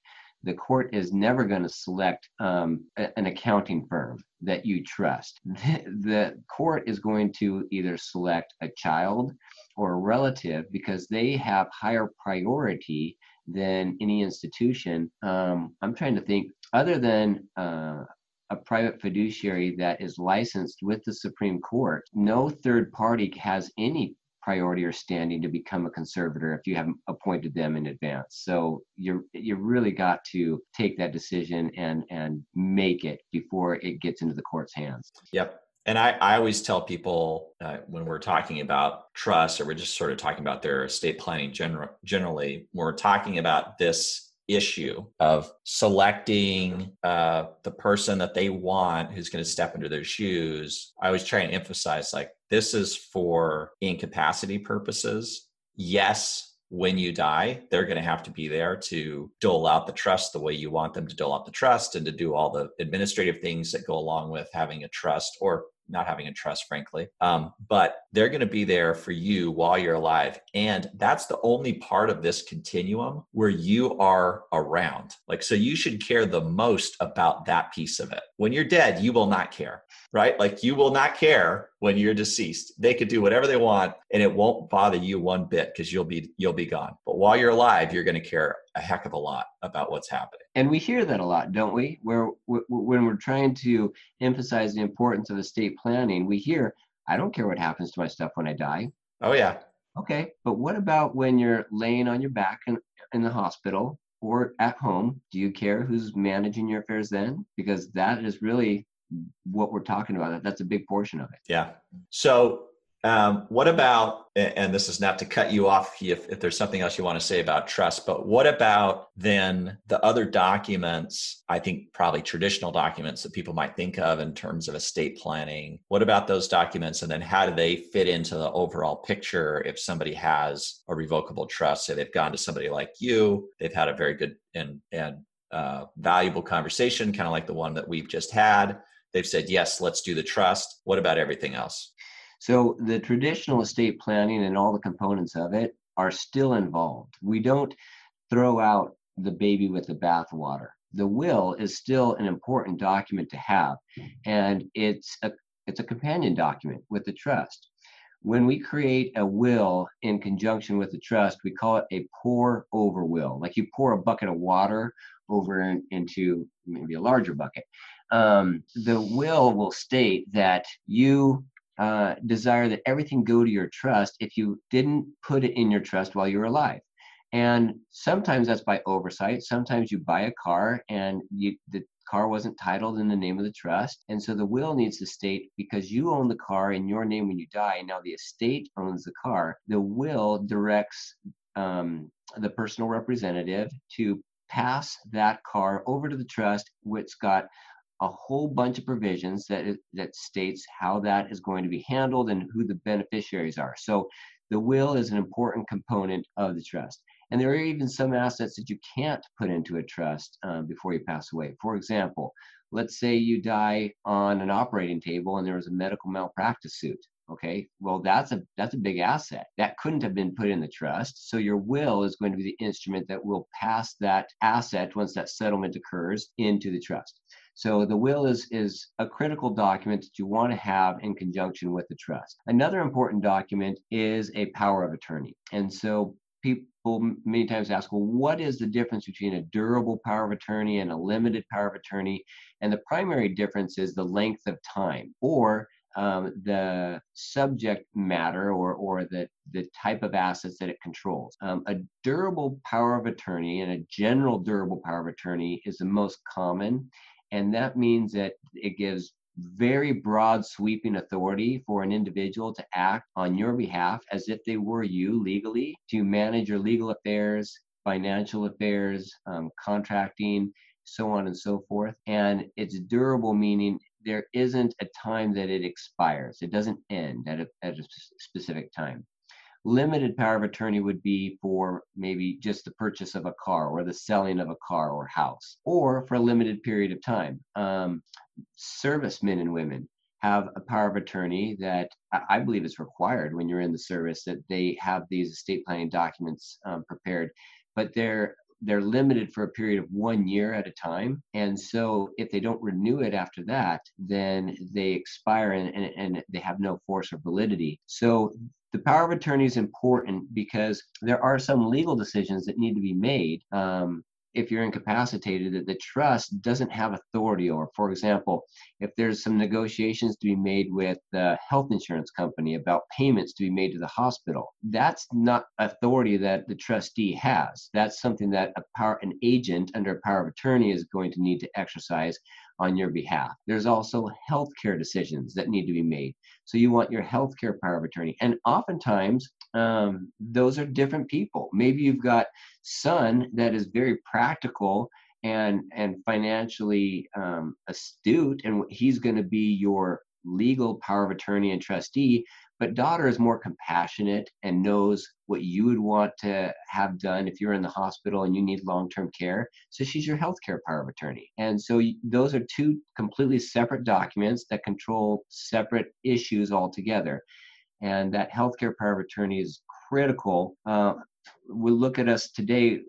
the court is never going to select um, a, an accounting firm that you trust. The, the court is going to either select a child or a relative because they have higher priority than any institution. Um, I'm trying to think, other than uh, a private fiduciary that is licensed with the Supreme Court, no third party has any priority or standing to become a conservator if you haven't appointed them in advance. So you you really got to take that decision and and make it before it gets into the court's hands. Yep. And I, I always tell people uh, when we're talking about trust or we're just sort of talking about their estate planning general, generally, we're talking about this issue of selecting uh, the person that they want who's going to step into their shoes, I always try and emphasize like this is for incapacity purposes. Yes, when you die, they're going to have to be there to dole out the trust the way you want them to dole out the trust and to do all the administrative things that go along with having a trust or not having a trust, frankly. Um, but they're going to be there for you while you're alive. And that's the only part of this continuum where you are around. Like, so you should care the most about that piece of it. When you're dead, you will not care, right? Like, you will not care when you're deceased. They could do whatever they want and it won't bother you one bit because you'll be you'll be gone. But while you're alive, you're going to care a heck of a lot about what's happening. And we hear that a lot, don't we? Where when we're trying to emphasize the importance of estate planning, we hear, "I don't care what happens to my stuff when I die." Oh yeah. Okay, but what about when you're laying on your back in, in the hospital or at home? Do you care who's managing your affairs then? Because that is really what we're talking about. That's a big portion of it. Yeah. So, um, what about, and this is not to cut you off if, if there's something else you want to say about trust, but what about then the other documents? I think probably traditional documents that people might think of in terms of estate planning. What about those documents? And then how do they fit into the overall picture if somebody has a revocable trust? Say they've gone to somebody like you, they've had a very good and, and uh, valuable conversation, kind of like the one that we've just had They've said, yes, let's do the trust. What about everything else? So the traditional estate planning and all the components of it are still involved. We don't throw out the baby with the bathwater. The will is still an important document to have, and it's a it's a companion document with the trust. When we create a will in conjunction with the trust, we call it a pour over will. Like you pour a bucket of water over in, into maybe a larger bucket um, the will will state that you uh, desire that everything go to your trust if you didn't put it in your trust while you were alive. And sometimes that's by oversight. Sometimes you buy a car and you, the car wasn't titled in the name of the trust. And so the will needs to state because you own the car in your name when you die, now the estate owns the car, the will directs um, the personal representative to pass that car over to the trust, which got a whole bunch of provisions that that states how that is going to be handled and who the beneficiaries are. So the will is an important component of the trust. And there are even some assets that you can't put into a trust um, before you pass away. For example, let's say you die on an operating table and there was a medical malpractice suit. Okay, well that's a that's a big asset that couldn't have been put in the trust. So your will is going to be the instrument that will pass that asset once that settlement occurs into the trust. So the will is, is a critical document that you want to have in conjunction with the trust. Another important document is a power of attorney. And so people many times ask, well, what is the difference between a durable power of attorney and a limited power of attorney? And the primary difference is the length of time or um, the subject matter or, or the, the type of assets that it controls. Um, a durable power of attorney and a general durable power of attorney is the most common and that means that it gives very broad sweeping authority for an individual to act on your behalf as if they were you legally to manage your legal affairs financial affairs um, contracting so on and so forth. And it's durable meaning there isn't a time that it expires. It doesn't end at a, at a specific time Limited power of attorney would be for maybe just the purchase of a car or the selling of a car or house, or for a limited period of time. Um, servicemen and women have a power of attorney that I believe is required when you're in the service that they have these estate planning documents um, prepared, but they're they're limited for a period of one year at a time. And so if they don't renew it after that, then they expire and, and, and they have no force or validity. So the power of attorney is important because there are some legal decisions that need to be made um, if you're incapacitated that the trust doesn't have authority over. For example, if there's some negotiations to be made with the health insurance company about payments to be made to the hospital, that's not authority that the trustee has. That's something that a power, an agent under a power of attorney is going to need to exercise on your behalf. There's also healthcare decisions that need to be made. So you want your healthcare power of attorney. And oftentimes, um, those are different people. Maybe you've got son that is very practical and and financially um, astute, and he's going to be your legal power of attorney and trustee but daughter is more compassionate and knows what you would want to have done if you're in the hospital and you need long-term care. So she's your healthcare power of attorney. And so those are two completely separate documents that control separate issues altogether. And that healthcare power of attorney is critical. Uh, we look at us today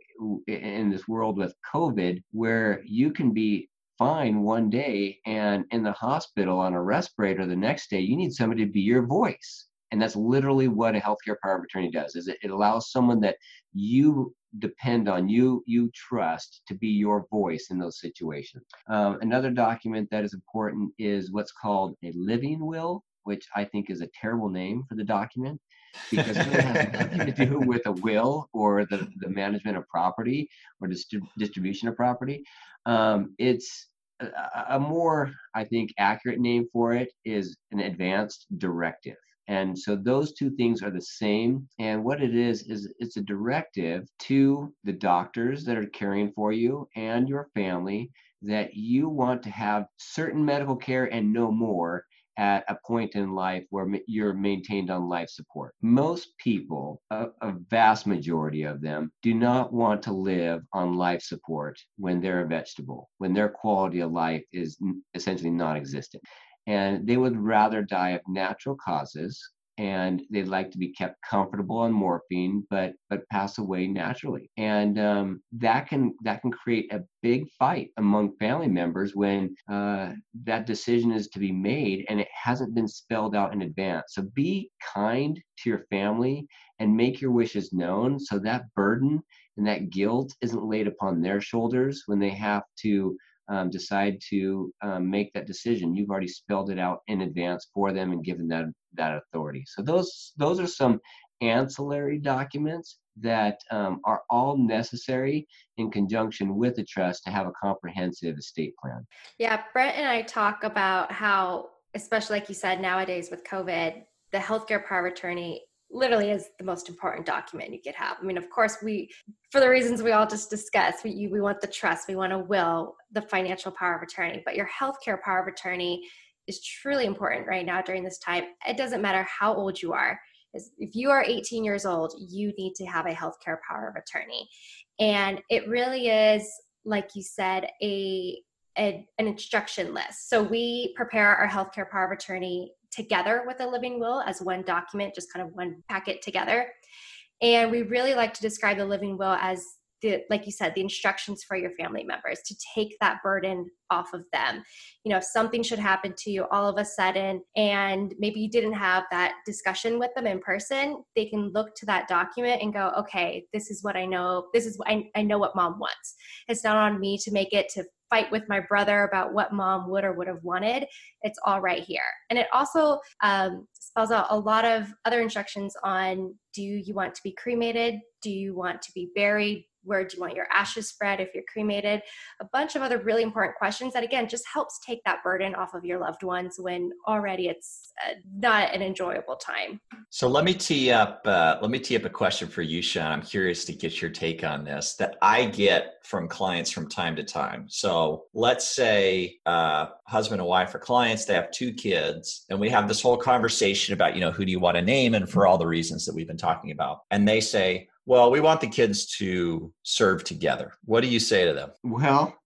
in this world with COVID, where you can be fine one day and in the hospital on a respirator the next day you need somebody to be your voice. And that's literally what a healthcare power of attorney does is it, it allows someone that you depend on you you trust to be your voice in those situations. Um, another document that is important is what's called a living will which i think is a terrible name for the document because it has nothing to do with a will or the, the management of property or distri- distribution of property. Um, it's a, a more, I think, accurate name for it is an advanced directive. And so those two things are the same. And what it is, is it's a directive to the doctors that are caring for you and your family that you want to have certain medical care and no more at a point in life where you're maintained on life support. Most people, a, a, vast majority of them, do not want to live on life support when they're a vegetable, when their quality of life is essentially non existent. And they would rather die of natural causes and they'd like to be kept comfortable on morphine but but pass away naturally. And um, that can that can create a big fight among family members when uh, that decision is to be made and it hasn't been spelled out in advance. So be kind to your family and make your wishes known so that burden and that guilt isn't laid upon their shoulders when they have to um, decide to um, make that decision, you've already spelled it out in advance for them and given them that authority. So those those are some ancillary documents that um, are all necessary in conjunction with the trust to have a comprehensive estate plan. Yeah, Brent and I talk about how, especially like you said, nowadays with COVID, the healthcare power of attorney literally is the most important document you could have. I mean, of course, we, for the reasons we all just discussed, we, we want the trust, we want a will, the financial power of attorney, but your healthcare power of attorney is truly important right now during this time. It doesn't matter how old you are. If you are 18 years old, you need to have a healthcare power of attorney. And it really is, like you said, a, a an instruction list. So we prepare our healthcare power of attorney together with a living will as one document, just kind of one packet together. And we really like to describe the living will as the, like you said, the instructions for your family members to take that burden off of them. You know, if something should happen to you all of a sudden and maybe you didn't have that discussion with them in person, they can look to that document and go, okay, this is what I know. This is I, I know what mom wants. It's not on me to make it to fight with my brother about what mom would or would have wanted. It's all right here. And it also um, spells out a lot of other instructions on do you want to be cremated? Do you want to be buried? Where do you want your ashes spread if you're cremated? A bunch of other really important questions that again just helps take that burden off of your loved ones when already it's uh, not an enjoyable time. So let me tee up uh, let me tee up a question for you sean. I'm curious to get your take on this that i get from clients from time to time. So let's say uh, husband and wife are clients they have two kids and we have this whole conversation about you know who do you want to name and for all the reasons that we've been talking about. And they say well, we want the kids to serve together. What do you say to them? Well,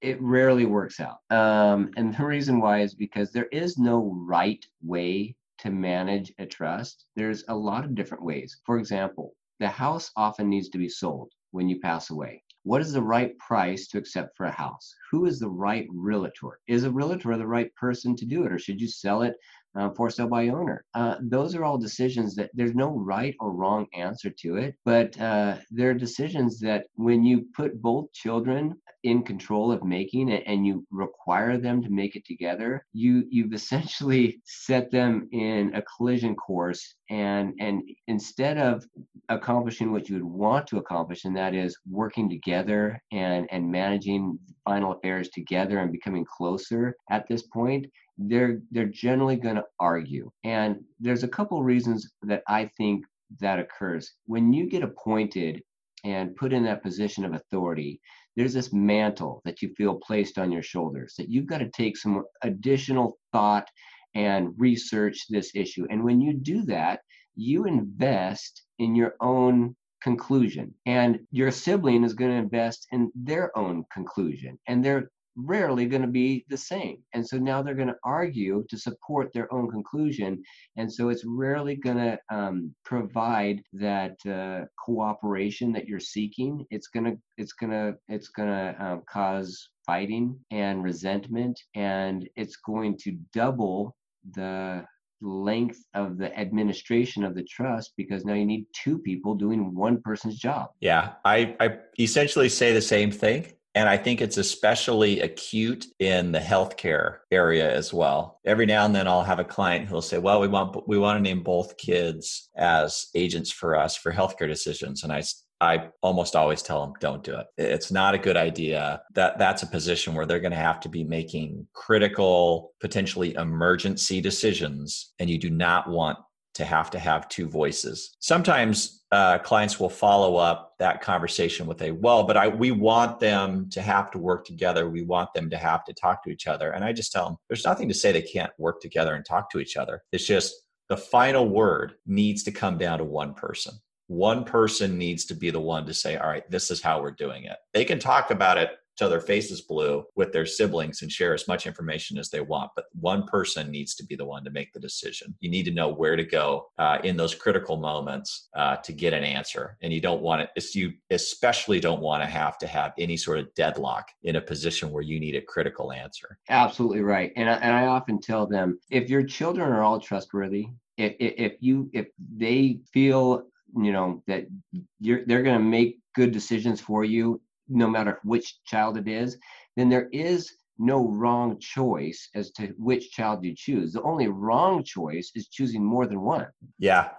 it rarely works out. Um, and the reason why is because there is no right way to manage a trust. There's a lot of different ways. For example, the house often needs to be sold when you pass away. What is the right price to accept for a house? Who is the right realtor? Is a realtor the right person to do it, or should you sell it uh, for sale by owner. Uh, those are all decisions that there's no right or wrong answer to it, but uh, they're decisions that when you put both children in control of making it and you require them to make it together, you you've essentially set them in a collision course and and instead of accomplishing what you would want to accomplish and that is working together and and managing final affairs together and becoming closer at this point they're they're generally going to argue. And there's a couple reasons that i think that occurs. When you get appointed and put in that position of authority there's this mantle that you feel placed on your shoulders that you've got to take some additional thought and research this issue. And when you do that you invest in your own conclusion. And your sibling is going to invest in their own conclusion. And they're rarely going to be the same. And so now they're going to argue to support their own conclusion. And so it's rarely going to um, provide that uh, cooperation that you're seeking. It's going to, it's going to, it's going to um, cause fighting and resentment. And it's going to double the length of the administration of the trust because now you need two people doing one person's job. Yeah, I, I essentially say the same thing. And I think it's especially acute in the healthcare area as well. Every now and then I'll have a client who'll say, well, we want, we want to name both kids as agents for us for healthcare decisions. And I, I almost always tell them, don't do it. It's not a good idea. That that's a position where they're going to have to be making critical, potentially emergency decisions. And you do not want to have to have two voices. Sometimes uh, clients will follow up that conversation with a well, but I we want them to have to work together. We want them to have to talk to each other. And I just tell them there's nothing to say they can't work together and talk to each other. It's just the final word needs to come down to one person. One person needs to be the one to say, all right, this is how we're doing it. They can talk about it till their faces blue with their siblings and share as much information as they want. But one person needs to be the one to make the decision. You need to know where to go uh, in those critical moments uh, to get an answer. And you don't want it, you especially don't want to have to have any sort of deadlock in a position where you need a critical answer. Absolutely right. And I, and I often tell them if your children are all trustworthy, if, if you if they feel you know that you're they're going to make good decisions for you no matter which child it is, then there is no wrong choice as to which child you choose. The only wrong choice is choosing more than one. Yeah.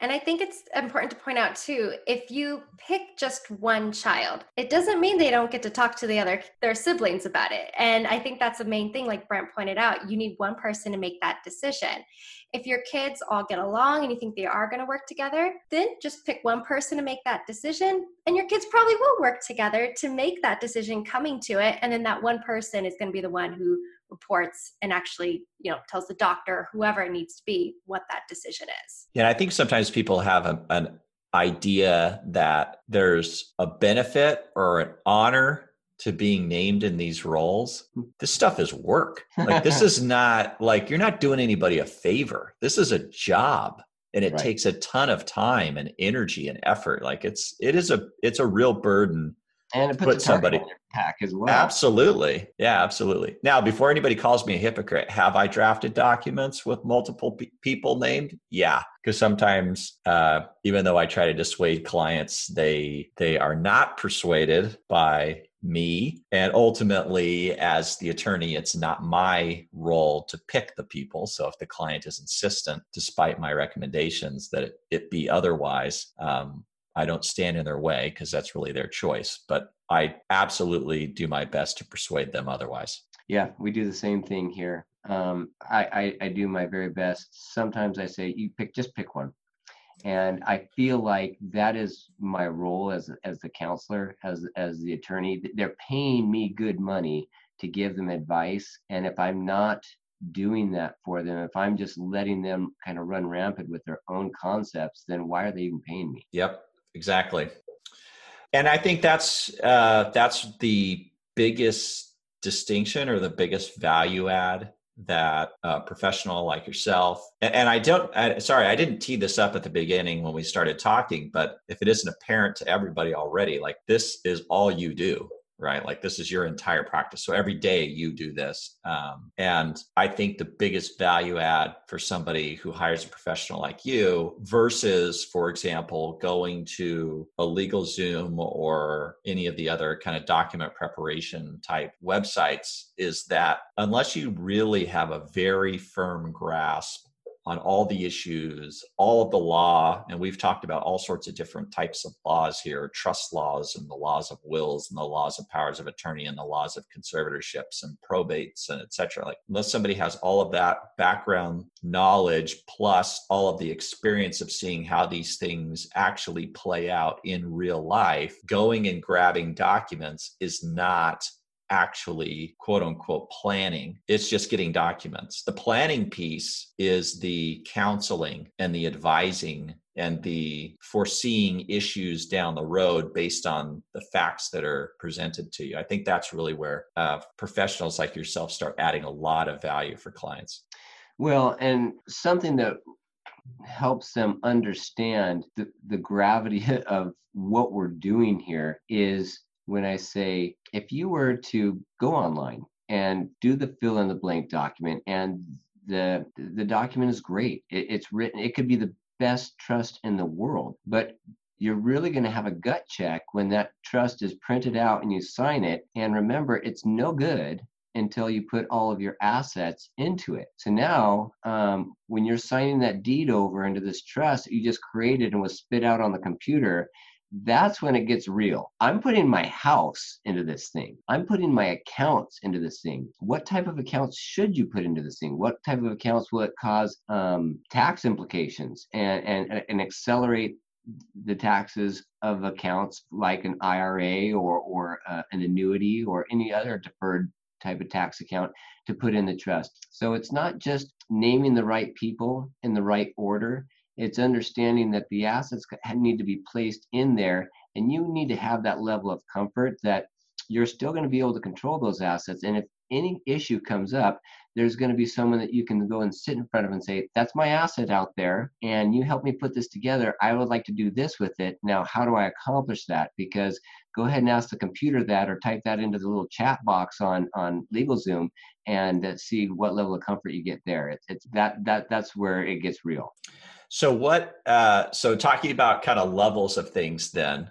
And I think it's important to point out too, if you pick just one child, it doesn't mean they don't get to talk to the other their siblings about it. And I think that's the main thing like Brent pointed out, you need one person to make that decision. If your kids all get along and you think they are going to work together, then just pick one person to make that decision and your kids probably will work together to make that decision coming to it and then that one person is going to be the one who reports and actually you know tells the doctor whoever it needs to be what that decision is yeah i think sometimes people have a, an idea that there's a benefit or an honor to being named in these roles, this stuff is work. Like this is not like you're not doing anybody a favor. This is a job and it right. takes a ton of time and energy and effort. Like it's it is a it's a real burden and it puts put somebody on your pack as well. Absolutely, yeah, absolutely. Now, before anybody calls me a hypocrite, have I drafted documents with multiple pe- people named? Yeah, because sometimes, uh, even though I try to dissuade clients, they they are not persuaded by me and ultimately as the attorney it's not my role to pick the people so if the client is insistent despite my recommendations that it, it be otherwise um, I don't stand in their way because that's really their choice. But I absolutely do my best to persuade them otherwise. Yeah, we do the same thing here. Um, I, I, I do my very best. Sometimes I say, you pick, just pick one. And I feel like that is my role as as the counselor, as as the attorney. They're paying me good money to give them advice, and if I'm not doing that for them, if I'm just letting them kind of run rampant with their own concepts, then why are they even paying me? Yep, exactly. And i think that's uh, that's the biggest distinction or the biggest value add that a professional like yourself and, and i don't I, sorry i didn't tee this up at the beginning when we started talking but if it isn't apparent to everybody already like this is all you do right? Like this is your entire practice. So every day you do this. Um, and I think the biggest value add for somebody who hires a professional like you versus, for example, going to a LegalZoom or any of the other kind of document preparation type websites is that unless you really have a very firm grasp on all the issues, all of the law, and we've talked about all sorts of different types of laws here trust laws and the laws of wills and the laws of powers of attorney and the laws of conservatorships and probates and etc. Like, unless somebody has all of that background knowledge plus all of the experience of seeing how these things actually play out in real life, going and grabbing documents is not actually quote unquote planning. It's just getting documents. The planning piece is the counseling and the advising and the foreseeing issues down the road based on the facts that are presented to you. I think that's really where uh, professionals like yourself start adding a lot of value for clients. Well, and something that helps them understand the, the gravity of what we're doing here is when I say if you were to go online and do the fill in the blank document and the the document is great it, it's written it could be the best trust in the world but you're really going to have a gut check when that trust is printed out and you sign it and remember it's no good until you put all of your assets into it. So now, um, when you're signing that deed over into this trust you just created and was spit out on the computer, that's when it gets real. I'm putting my house into this thing. I'm putting my accounts into this thing. What type of accounts should you put into this thing? What type of accounts will it cause um, tax implications and, and, and accelerate the taxes of accounts like an IRA or, or uh, an annuity or any other deferred type of tax account to put in the trust. So it's not just naming the right people in the right order it's understanding that the assets need to be placed in there, and you need to have that level of comfort that you're still going to be able to control those assets. And if any issue comes up, there's going to be someone that you can go and sit in front of and say, That's my asset out there, and you help me put this together. I would like to do this with it. Now, how do I accomplish that? Because go ahead and ask the computer that or type that into the little chat box on on LegalZoom and uh, see what level of comfort you get there. It's, it's that that that's where it gets real. So what? Uh, so talking about kind of levels of things, then,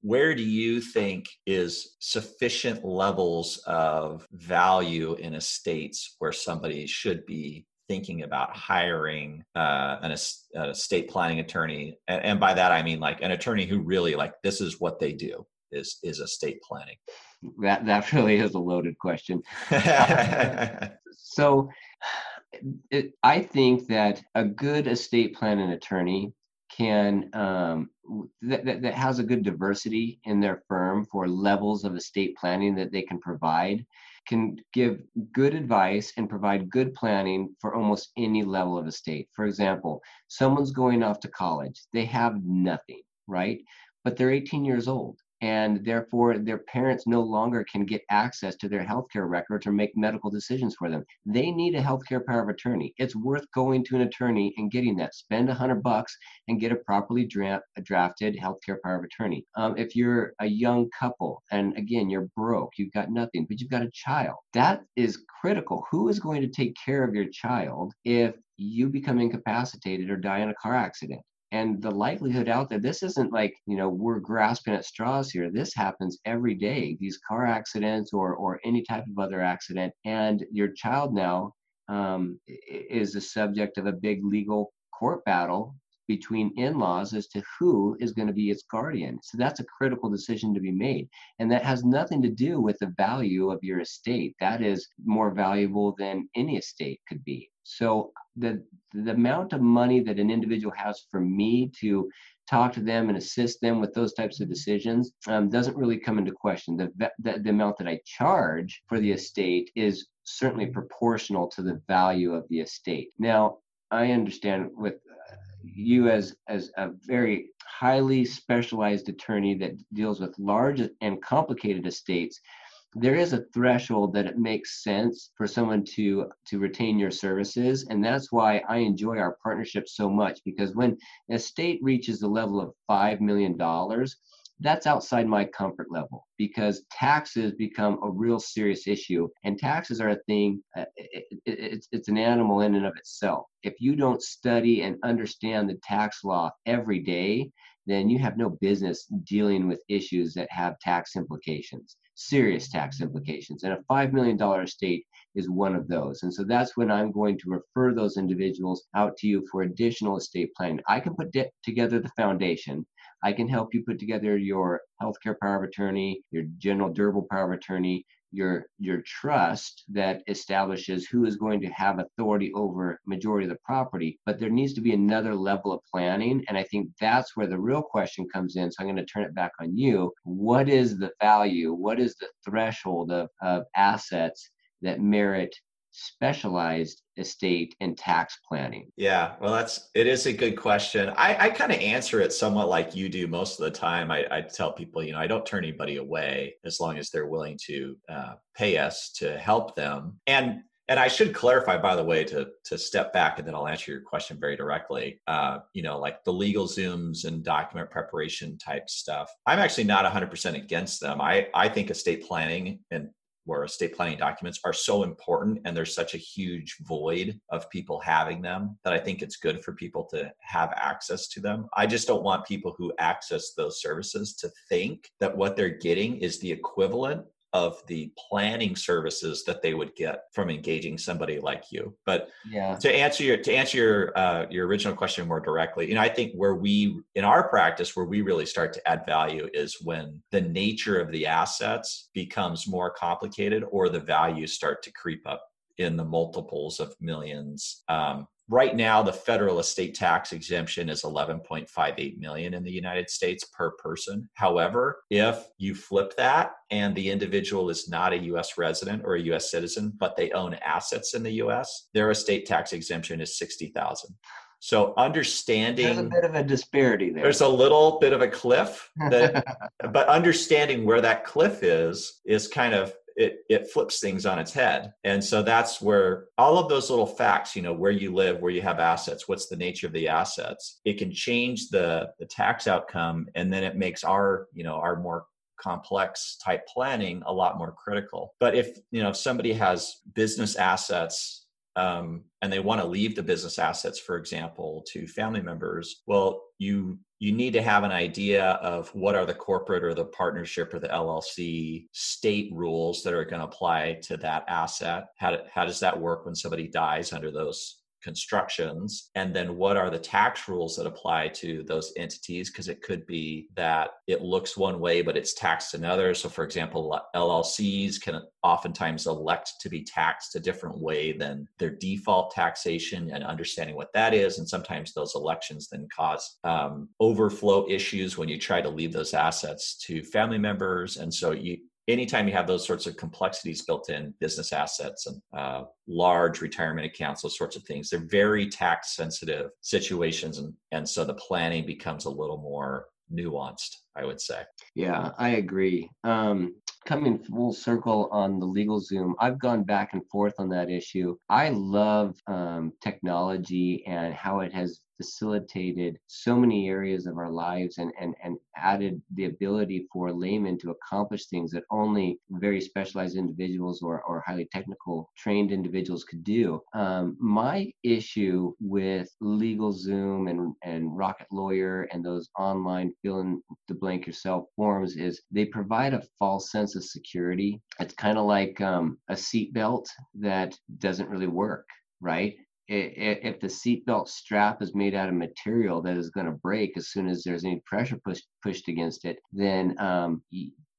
where do you think is sufficient levels of value in estates where somebody should be thinking about hiring uh, an estate planning attorney, and, and by that I mean like an attorney who really like this is what they do is is estate planning. That that really is a loaded question. so it, I think that a good estate planning attorney can um, that, that, that has a good diversity in their firm for levels of estate planning that they can provide can give good advice and provide good planning for almost any level of estate. For example, someone's going off to college, they have nothing, right? But they're 18 years old and therefore their parents no longer can get access to their healthcare records or make medical decisions for them. They need a healthcare power of attorney. It's worth going to an attorney and getting that. Spend a hundred bucks and get a properly dra- drafted healthcare power of attorney. Um, if you're a young couple and again you're broke, you've got nothing, but you've got a child, that is critical. Who is going to take care of your child if you become incapacitated or die in a car accident? And the likelihood out there this isn't like you know we're grasping at straws here. This happens every day these car accidents or or any type of other accident and your child now um, is the subject of a big legal court battle between in-laws as to who is going to be its guardian. So that's a critical decision to be made and that has nothing to do with the value of your estate. That is more valuable than any estate could be so the the amount of money that an individual has for me to talk to them and assist them with those types of decisions um, doesn't really come into question. The, the, the amount that I charge for the estate is certainly proportional to the value of the estate. Now, I understand with uh, you as as a very highly specialized attorney that deals with large and complicated estates there is a threshold that it makes sense for someone to to retain your services. And that's why i enjoy our partnership so much because when a state reaches the level of $5 million that's outside my comfort level because taxes become a real serious issue. And taxes are a thing uh, it, it, it's, it's an animal in and of itself. If you don't study and understand the tax law every day then you have no business dealing with issues that have tax implications serious tax implications. And a $5 million estate is one of those. And so that's when I'm going to refer those individuals out to you for additional estate planning. I can put de- together the foundation. I can help you put together your healthcare power of attorney, your general durable power of attorney, your your trust that establishes who is going to have authority over majority of the property but there needs to be another level of planning and i think that's where the real question comes in so i'm going to turn it back on you. What is the value what is the threshold of, of assets that merit specialized estate and tax planning? Yeah, well, that's it is a good question. I, I kind of answer it somewhat like you do most of the time. I, I, tell people, you know, I don't turn anybody away as long as they're willing to uh, pay us to help them. And and I should clarify, by the way, to to step back and then I'll answer your question very directly. Uh, you know, like the LegalZooms and document preparation type stuff. I'm actually not 100% against them. I I think estate planning and where estate planning documents are so important and there's such a huge void of people having them that I think it's good for people to have access to them. I just don't want people who access those services to think that what they're getting is the equivalent of the planning services that they would get from engaging somebody like you. But yeah. to answer your to answer your uh, your original question more directly, you know, I think where we in our practice where we really start to add value is when the nature of the assets becomes more complicated or the values start to creep up in the multiples of millions. Um, right now the federal estate tax exemption is 11.58 million in the united states per person however if you flip that and the individual is not a us resident or a us citizen but they own assets in the us their estate tax exemption is 60000 so understanding there's a bit of a disparity there. There's a little bit of a cliff that but understanding where that cliff is is kind of it it flips things on its head. And so that's where all of those little facts you know where you live where you have assets what's the nature of the assets it can change the the tax outcome. And then it makes our you know our more complex type planning a lot more critical. But if you know if somebody has business assets um, and they want to leave the business assets, for example, to family members, well, you you need to have an idea of what are the corporate or the partnership or the LLC state rules that are going to apply to that asset. How, how does that work when somebody dies under those constructions and then what are the tax rules that apply to those entities? Because it could be that it looks one way but it's taxed another. So for example llcs can oftentimes elect to be taxed a different way than their default taxation and understanding what that is. And sometimes those elections then cause um, overflow issues when you try to leave those assets to family members. And so you anytime you have those sorts of complexities built in business assets and uh, large retirement accounts those sorts of things they're very tax sensitive situations and, and so the planning becomes a little more nuanced i would say yeah i agree um, coming full circle on the LegalZoom, I've gone back and forth on that issue. I love um, technology and how it has facilitated so many areas of our lives and, and, and added the ability for laymen to accomplish things that only very specialized individuals or, or highly technical trained individuals could do. Um, my issue with LegalZoom and, and Rocket Lawyer and those online fill in the blank yourself forms is they provide a false sense of security. It's kind of like um, a seatbelt that doesn't really work, right? If the seatbelt strap is made out of material that is going to break as soon as there's any pressure push, pushed against it, then um,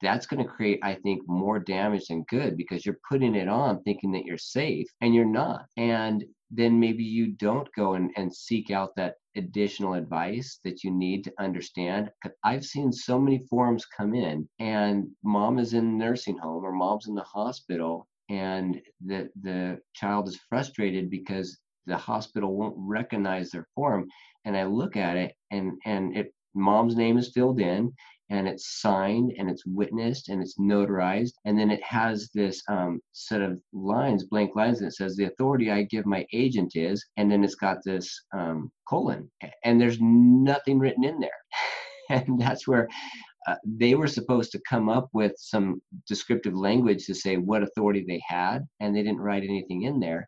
that's going to create, I think, more damage than good because you're putting it on thinking that you're safe and you're not. And then maybe you don't go and, and seek out that additional advice that you need to understand. I've seen so many forums come in, and mom is in nursing home or mom's in the hospital, and the the child is frustrated because the hospital won't recognize their form. And I look at it, and and it mom's name is filled in and it's signed and it's witnessed and it's notarized. And then it has this um, set of lines blank lines that says the authority i give my agent is and then it's got this um, colon. And there's nothing written in there. And that's where uh, they were supposed to come up with some descriptive language to say what authority they had and they didn't write anything in there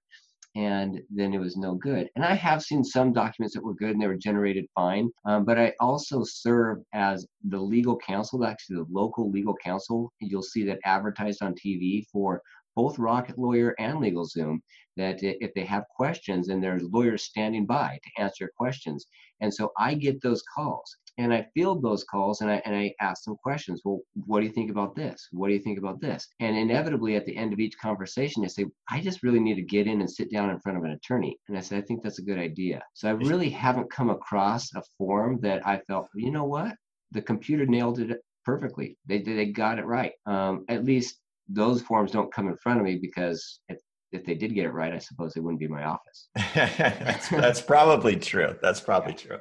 and then it was no good. And I have seen some documents that were good and they were generated fine, um, but I also serve as the legal counsel, actually the local legal counsel. You'll see that advertised on TV for both Rocket Lawyer and LegalZoom that if they have questions and there's lawyers standing by to answer questions. And so I get those calls and I field those calls and I and I ask them questions. Well, what do you think about this? What do you think about this? And inevitably, at the end of each conversation, they say, "I just really need to get in and sit down in front of an attorney." And I said, "I think that's a good idea." So I really haven't come across a form that I felt, you know what, the computer nailed it perfectly. They they got it right. Um, at least those forms don't come in front of me because if if they did get it right, I suppose it wouldn't be my office. that's, that's, probably true. That's probably true.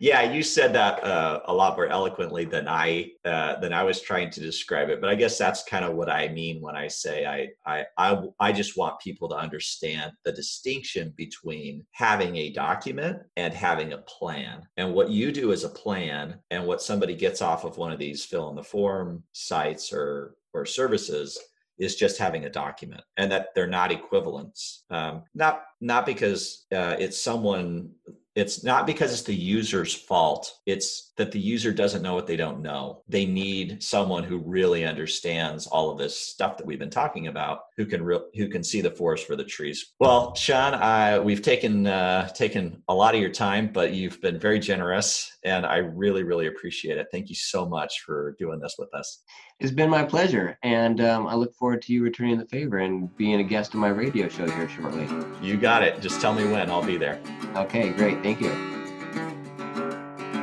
Yeah, you said that uh, a lot more eloquently than I uh, than I was trying to describe it. But I guess that's kind of what I mean when I say I, I I I just want people to understand the distinction between having a document and having a plan. And what you do as a plan, and what somebody gets off of one of these fill in the form sites or or services is just having a document and that they're not equivalents. Um, not not because uh, it's someone it's not because it's the user's fault. It's that the user doesn't know what they don't know. They need someone who really understands all of this stuff that we've been talking about who can re- who can see the forest for the trees. Well Shawn I, we've taken uh, taken a lot of your time but you've been very generous and i really really appreciate it. Thank you so much for doing this with us it's been my pleasure and um, i look forward to you returning the favor and being a guest on my radio show here shortly. You got it. Just tell me when. I'll be there. Okay great. Thank you.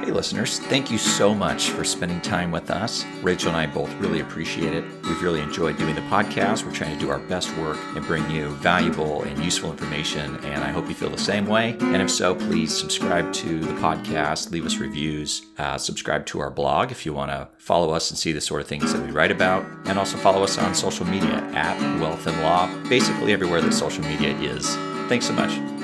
Hey, listeners, thank you so much for spending time with us. Rachel and I both really appreciate it. We've really enjoyed doing the podcast. We're trying to do our best work and bring you valuable and useful information, and I hope you feel the same way. And if so, please subscribe to the podcast, leave us reviews, uh, subscribe to our blog if you want to follow us and see the sort of things that we write about, and also follow us on social media at Wealth and Law, basically everywhere that social media is. Thanks so much.